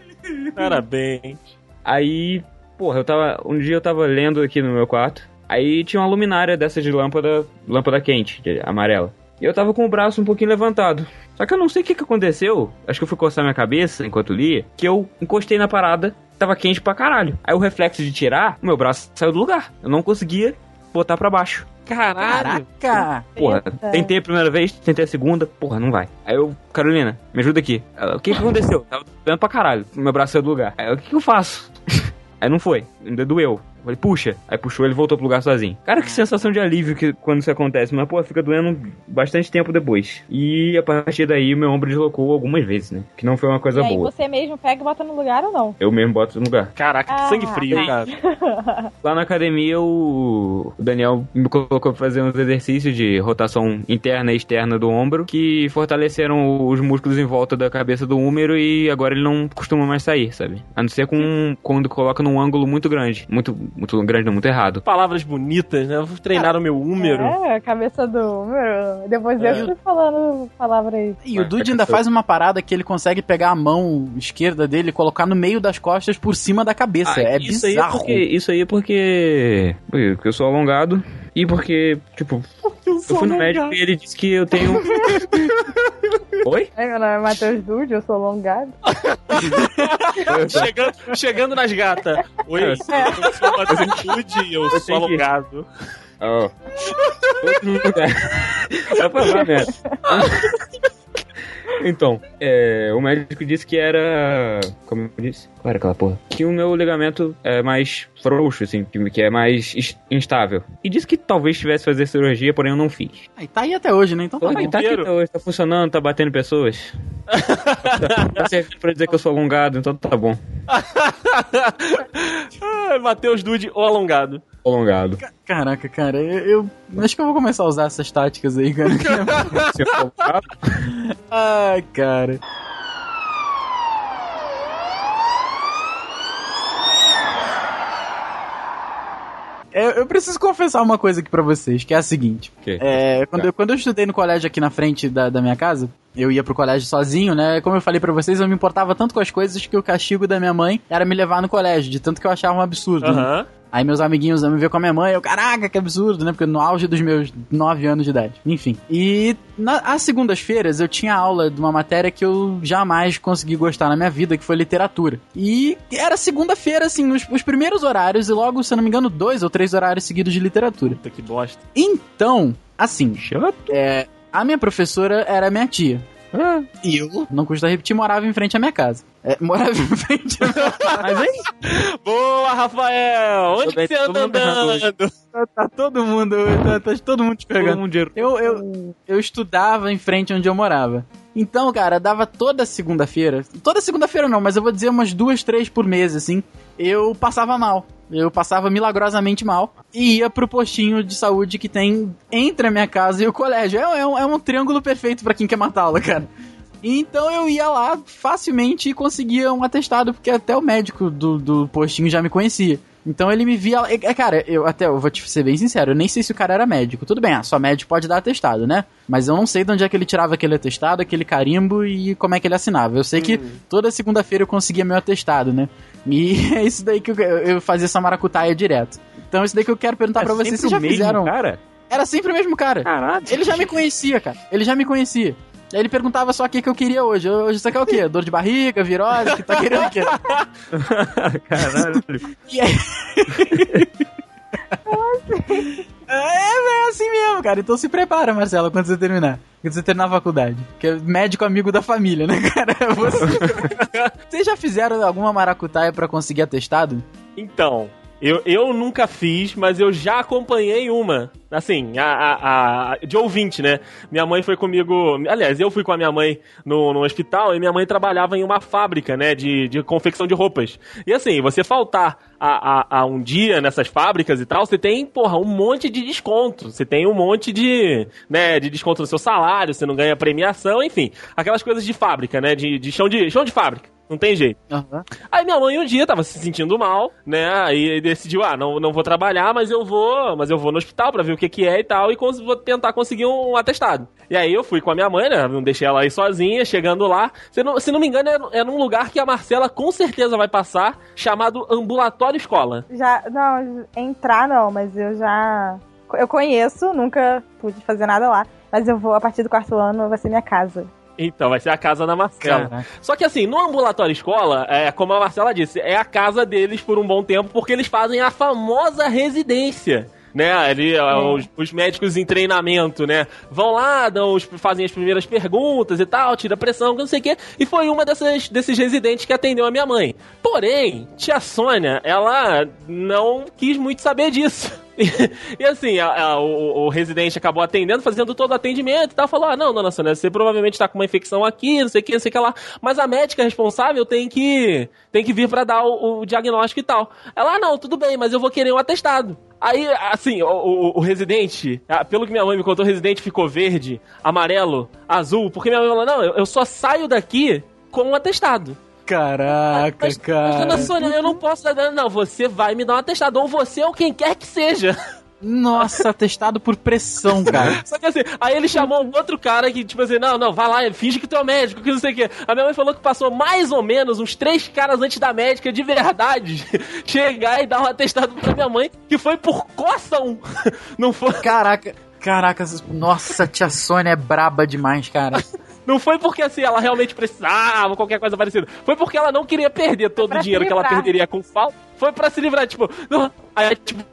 C: Parabéns.
D: Aí, porra, eu tava. Um dia eu tava lendo aqui no meu quarto. Aí tinha uma luminária dessa de lâmpada. lâmpada quente, de amarela. E eu tava com o braço um pouquinho levantado. Só que eu não sei o que, que aconteceu. Acho que eu fui coçar minha cabeça enquanto lia. Que eu encostei na parada, tava quente pra caralho. Aí o reflexo de tirar, o meu braço saiu do lugar. Eu não conseguia botar pra baixo.
C: Caralho.
B: Caraca!
D: Porra, tentei a primeira vez, tentei a segunda, porra, não vai. Aí eu, Carolina, me ajuda aqui. Ela, o que que aconteceu? Tava doendo pra caralho, meu braço saiu do lugar. Aí eu, o que que eu faço? <laughs> Aí não foi, ainda doeu. Eu Falei, puxa. Aí puxou, ele voltou pro lugar sozinho. Cara, que sensação de alívio que, quando isso acontece. Mas, pô, fica doendo bastante tempo depois. E a partir daí, o meu ombro deslocou algumas vezes, né? Que não foi uma coisa
E: e aí
D: boa.
E: você mesmo pega e bota no lugar ou não?
D: Eu mesmo boto no lugar.
C: Caraca, que
E: Ah.
C: sangue frio, cara. <laughs>
D: Lá na academia, o o Daniel me colocou pra fazer uns exercícios de rotação interna e externa do ombro que fortaleceram os músculos em volta da cabeça do húmero e agora ele não costuma mais sair, sabe? A não ser com, quando coloca num ângulo muito grande. Muito, muito grande, não, muito errado.
C: Palavras bonitas, né? Eu vou treinar o meu húmero.
E: É, cabeça do. meu, Depois
B: É.
E: eu fui falando palavra aí.
B: E o Dude ainda faz uma parada que ele consegue pegar a mão esquerda dele e colocar no meio das costas por cima da cabeça.
D: Ah,
B: é
D: isso Aí é
B: bizarro.
D: porque, isso aí é porque, porque eu sou alongado e porque, tipo, eu fui no médico e ele disse que eu tenho... <laughs> Oi?
E: Ai, meu nome é Matheus Dude, eu sou alongado. <laughs>
C: Chegando, chegando nas gatas. Oi,
D: É.
C: eu sou eu sou
D: tenho que-
C: alongado.
D: Ó. Outro lugar. Vai pra lá, merda. <laughs> Então, é, o médico disse que era. Como eu disse? Qual era aquela porra? Que o meu ligamento é mais frouxo, assim, que, é mais is- instável. E disse que talvez tivesse que fazer cirurgia, porém eu não fiz.
B: Aí tá aí até hoje, né? Então tá
D: Pô,
B: bom.
D: tá aqui,
C: inteiro?
D: tá, tá funcionando, tá batendo pessoas. <laughs> Tá servindo pra dizer que eu sou alongado, então tá bom. <laughs>
C: Ah, Matheus Dude, o alongado.
D: Alongado.
B: Caraca, cara, eu, eu acho que eu vou começar a usar essas táticas aí, cara. <laughs> Ai, cara. Eu, eu preciso confessar uma coisa aqui pra vocês, que é a seguinte.
D: quê?
B: É, quando, eu, quando eu estudei no colégio aqui na frente da, da minha casa, eu ia pro colégio sozinho, né? Como eu falei pra vocês, eu me importava tanto com as coisas que o castigo da minha mãe era me levar no colégio, de tanto que eu achava um absurdo. né?
C: Aham.
B: Aí meus amiguinhos me ver com a minha mãe, eu, caraca, que absurdo, né? Porque no auge dos meus 9 anos de idade. Enfim. E na, às segundas-feiras eu tinha aula de uma matéria que eu jamais consegui gostar na minha vida, que foi literatura. E era segunda-feira, assim, os, os primeiros horários, e logo, se eu não me engano, dois ou três horários seguidos de literatura.
C: Puta que bosta.
B: Então, assim,
D: chato.
B: é, a minha professora era minha tia. E eu, não custa repetir, morava em frente à minha casa. É, morava em frente à minha <laughs> casa.
D: Mas hein?
C: Boa, Rafael! Onde
D: bem,
C: que você
D: todo
C: anda
D: mundo
C: andando?
B: Tá, tá todo mundo, tá, tá todo mundo te
D: Todo
B: pegando.
D: mundo dinheiro.
B: Eu, eu, eu estudava em frente onde eu morava. Então, cara, dava toda segunda-feira. Toda segunda-feira não, mas eu vou dizer umas duas, três por mês, assim. Eu passava mal. Eu passava milagrosamente mal. E ia pro postinho de saúde que tem entre a minha casa e o colégio. É, é um, é um triângulo perfeito pra quem quer matá-la, cara. Então eu ia lá facilmente e conseguia um atestado, porque até o médico do, do postinho já me conhecia. Então ele me via. É, é, cara, eu até eu vou te ser bem sincero, eu nem sei se o cara era médico. Tudo bem, ah, só médico pode dar atestado, né? Mas eu não sei de onde é que ele tirava aquele atestado, aquele carimbo e como é que ele assinava. Eu sei que toda segunda-feira eu conseguia meu atestado, né? E <laughs> é isso daí que eu, eu fazia essa maracutaia direto. Então é isso daí que eu quero perguntar pra vocês. Vocês já
D: mesmo,
B: fizeram.
D: cara?
B: Era sempre o mesmo cara.
D: Caralho.
B: Ele já me conhecia, cara. Ele já me conhecia. Aí ele perguntava só o que, que eu queria hoje. Hoje você quer o quê? Dor de barriga, virose? Que tá querendo o quê? <laughs>
D: Caralho.
B: E aí... É, é assim mesmo, cara. Então se prepara, Marcelo, quando você terminar. Quando você terminar a faculdade. Que é médico amigo da família, né, cara? Você... <laughs> Vocês já fizeram alguma maracutaia pra conseguir atestado?
C: Então, eu, eu nunca fiz, mas eu já acompanhei uma. Assim, a, a, a- de ouvinte, né? Minha mãe foi comigo. Aliás, eu fui com a minha mãe no, no hospital e minha mãe trabalhava em uma fábrica, né? De, de confecção de roupas. E assim, você faltar a, a, a um dia nessas fábricas e tal, você tem, porra, um monte de desconto. Você tem um monte de, né, de desconto no seu salário, você não ganha premiação, enfim. Aquelas coisas de fábrica, né? De, de chão de chão de fábrica. Não tem jeito. Aí minha mãe um dia tava se sentindo mal, né? Aí decidiu, ah, não, não vou trabalhar, mas eu vou, mas eu vou no hospital pra ver o que que é e tal e vou tentar conseguir um atestado. E aí eu fui com a minha mãe, né? Não deixei ela aí sozinha, chegando lá. Se não, se não me engano, é, é num lugar que a Marcela com certeza vai passar, chamado Ambulatório Escola.
E: Já, não, entrar não, mas eu já. Eu conheço, nunca pude fazer nada lá. Mas eu vou, a partir do quarto ano, vai ser minha casa.
C: Então, vai ser a casa da Marcela.
B: Caraca.
C: Só que assim, no ambulatório escola, é, como a Marcela disse, é a casa deles por um bom tempo, porque eles fazem a famosa residência. Né, ali, ó, os, os médicos em treinamento, né? Vão lá, dão os- fazem as primeiras perguntas e tal, tira pressão, não sei o quê. E foi uma dessas, desses residentes que atendeu a minha mãe. Porém, tia Sônia, ela não quis muito saber disso. <laughs> E, assim, a- a- o, o residente acabou atendendo, fazendo todo o atendimento e tal. Falou: Ah, não, dona Sônia, você provavelmente tá com uma infecção aqui, não sei o que, não sei o que lá. Mas a médica responsável tem que, tem que vir pra dar o, o diagnóstico e tal. Ela, ah, não, tudo bem, mas eu vou querer um atestado. Aí, assim, o, o- o residente, pelo que minha mãe me contou, o residente ficou verde, amarelo, azul, porque minha mãe falou: Não, eu, eu só saio daqui com um atestado.
B: Caraca,
C: Mas, mas,
B: cara.
C: dona Sônia, eu não posso dar. Não, você vai me dar um atestado, ou você ou quem quer que seja.
B: Nossa, atestado por pressão, cara.
C: Só que assim, aí ele chamou um outro cara que, tipo assim, não, não, vai lá, finge que tu é o médico, que não sei o quê. A minha mãe falou que passou mais ou menos uns três caras antes da médica, de verdade, <laughs> chegar e dar um atestado pra minha mãe, que foi por coção. <laughs> Não foi,
B: Caraca, caraca, nossa, tia Sônia é braba demais, cara.
C: Não foi porque assim, ela realmente precisava, ou qualquer coisa parecida. Foi porque ela não queria perder todo o dinheiro que ela perderia com falta. Foi pra se livrar, tipo, não, aí, tipo,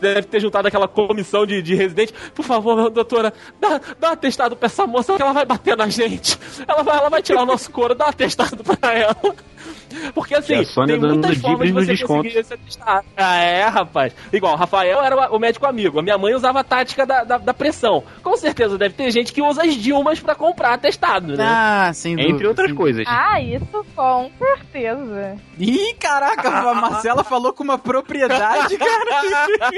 C: deve ter juntado aquela comissão de, de residente. Por favor, doutora, dá, dá um atestado pra essa moça que ela vai bater na gente. Ela vai, ela vai tirar o nosso couro, dá um atestado pra ela. Porque assim,
D: a Sônia
C: tem
D: dando
C: muitas formas de você conseguir esse atestado. Ah, é, rapaz. Igual, o Rafael era o médico amigo. A minha mãe usava a tática da, da, da pressão. Com certeza deve ter gente que usa as Dilmas pra comprar atestado, né?
B: Ah, sem dúvida.
D: Entre outras
B: sem
D: coisas.
E: Ah, isso com certeza.
B: Ih, caraca, a <laughs> Marcela falou com uma propriedade, <laughs> cara.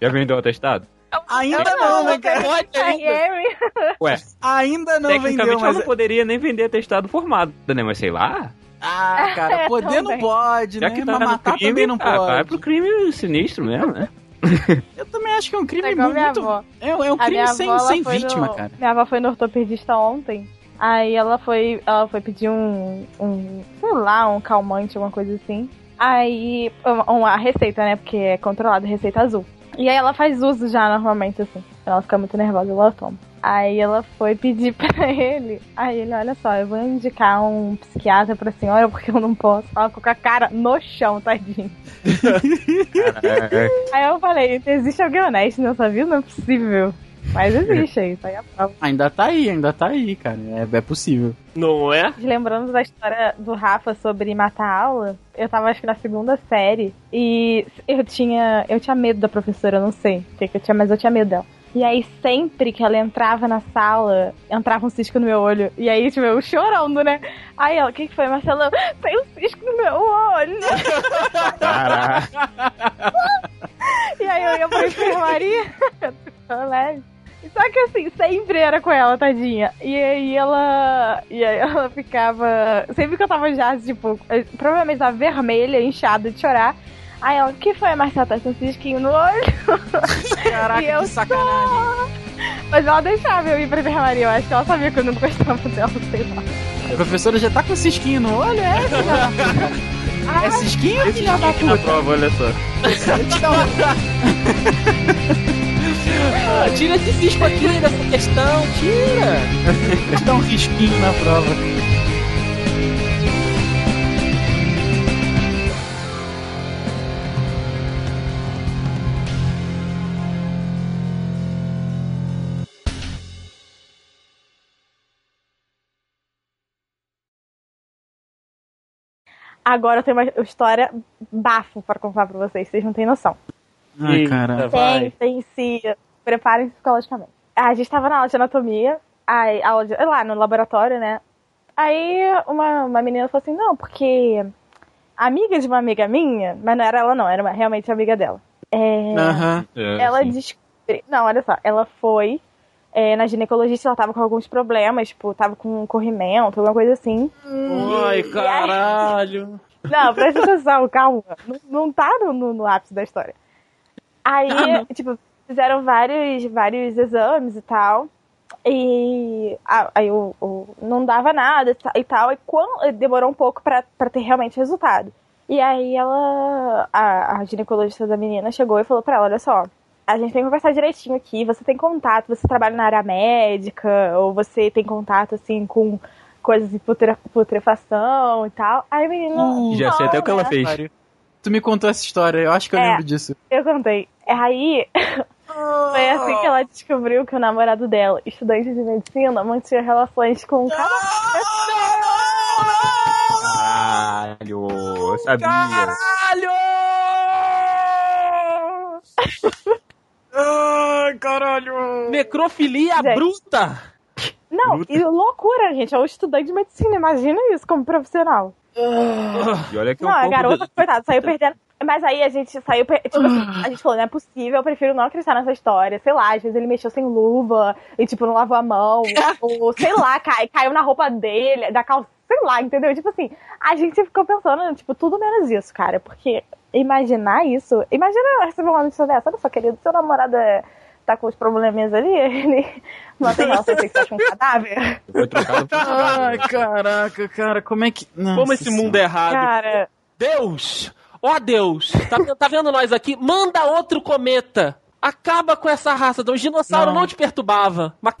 D: Já vendeu o atestado?
B: Ainda não, né, cara?
C: Pode ainda.
D: Ué,
B: Ainda não
D: tecnicamente
B: vendeu,
D: ela
B: mas...
D: não poderia nem vender atestado formado, né? Mas sei lá.
B: Ah, cara,
E: É,
B: poder não
E: também.
B: pode,
D: Já
B: né?
D: que tá
B: Mas matar
D: crime,
B: também não
D: ah, vai
B: pode.
D: pro crime sinistro mesmo, né? <laughs>
B: Eu também acho que é um crime
E: É
B: muito...
E: avó.
B: É, um- é um crime sem, sem vítima,
E: no-
B: cara.
E: Minha avó foi no ortopedista ontem. Aí ela foi, ela foi pedir um, um, sei lá, um calmante, alguma coisa assim. Aí, uma, uma receita, né? Porque é controlada, receita azul. E aí ela faz uso já normalmente, assim. Ela fica muito nervosa, ela toma. Aí ela foi pedir <laughs> pra ele. Aí ele, olha só, eu vou indicar um psiquiatra pra senhora porque eu não posso. Ela ficou com a cara no chão, tadinho. Aí eu falei, existe alguém honesto nessa vida? Não é possível. Mas existe aí, tá aí a prova.
B: Ainda tá aí, ainda tá aí, cara. É, é possível.
C: Não é?
E: Lembrando da história do Rafa sobre matar a aula, eu tava acho que na segunda série e eu tinha, eu tinha medo da professora, eu não sei o que, que eu tinha, mas eu tinha medo dela. E aí sempre que ela entrava na sala, entrava um cisco no meu olho. E aí, tipo, eu chorando, né? Aí ela, o que, que foi, Marcelo? Tem um cisco no meu olho. <laughs> E aí eu ia pra enfermaria, <laughs> eu leve. Só que assim, sempre era com ela, tadinha. E aí ela. E aí <laughs> ela ficava. Sempre que eu tava já, tipo, eh, provavelmente tava vermelha, inchada de chorar. Aí ela, o que foi, Marcela? Tá com um cisquinho no olho? <laughs>
B: Caraca, <laughs>
E: E eu
B: que sacanagem.
E: Mas ela deixava eu ir pra enfermaria. Eu acho que ela sabia que eu não gostava dela, sei lá.
B: A professora já tá com cisquinho no olho, é? <laughs> puta? É cisquinho, filha da
D: Aqui na
B: puta?
D: prova, olha só.
C: Ah, tira esse cisco aqui dessa questão, tira.
B: Dá um risquinho na prova.
E: Agora eu tenho uma história bafo pra contar pra vocês, vocês não têm noção.
B: Ai,
C: Eita,
B: cara.
C: vai.
E: Pensem se. Preparem-se psicologicamente. A gente tava na aula de anatomia, aí, aula de, lá no laboratório, né? Aí uma, uma menina falou assim: não, porque a amiga de uma amiga minha, mas não era ela, não, era uma- realmente a amiga dela. É,
B: Aham.
D: É,
E: ela
D: sim.
E: descobriu. Não, olha só, ela foi é, na ginecologista, ela tava com alguns problemas, tipo, tava com um corrimento, alguma coisa assim.
C: Ai, caralho. <laughs>
E: Não, presta atenção, calma. Não, não tá no, no, no ápice da história. Aí, tipo, fizeram vários, vários exames e tal. E ah, aí o, o- não dava nada e e tal. E quando, demorou um pouco pra, pra ter realmente resultado. E aí ela, a, a ginecologista da menina chegou e falou pra ela, olha só, a gente tem que conversar direitinho aqui, você tem contato, você trabalha na área médica, ou você tem contato, assim, com coisas de putre, putrefação e tal. Aí a menina...
B: Uh,
D: Já sei até o que ela fez.
B: Tu me contou essa história, eu acho que eu
E: É.
B: lembro disso.
E: Eu contei. Aí, <laughs> foi assim que ela descobriu que o namorado dela, estudante de medicina, mantinha relações com um cara.
D: Caralho, eu sabia. <laughs> <laughs>
B: Ai, caralho!
C: Necrofilia
E: Gente.
C: bruta.
E: Não, e loucura, gente. É um estudante de medicina, imagina isso como profissional.
D: E olha que
E: não,
D: um
E: a garota,
D: do-
E: coitada, saiu perdendo. Mas aí a gente saiu. Tipo assim, a gente falou, não é possível, eu prefiro não acreditar nessa história. Sei lá, às vezes ele mexeu sem luva e, tipo, não lavou a mão. <laughs> ou, sei lá, cai, caiu na roupa dele, da calça. Sei lá, entendeu? Tipo assim, a gente ficou pensando, tipo, tudo menos isso, cara. Porque imaginar isso. Imagina receber uma notícia dessa. Olha só, querido, seu namorado é, tá com os probleminhas ali, <laughs> ele mantém relações sexuais com um cadáver.
D: Foi trocado por
B: Ai, caraca, cara, como é que. Nossa
C: Como esse mundo é errado.
E: Cara.
C: Deus! Ó Deus! Tá, tá vendo nós aqui? Manda outro cometa! Acaba com essa raça. Os dinossauros
B: Não.
C: não, te perturbava. Mas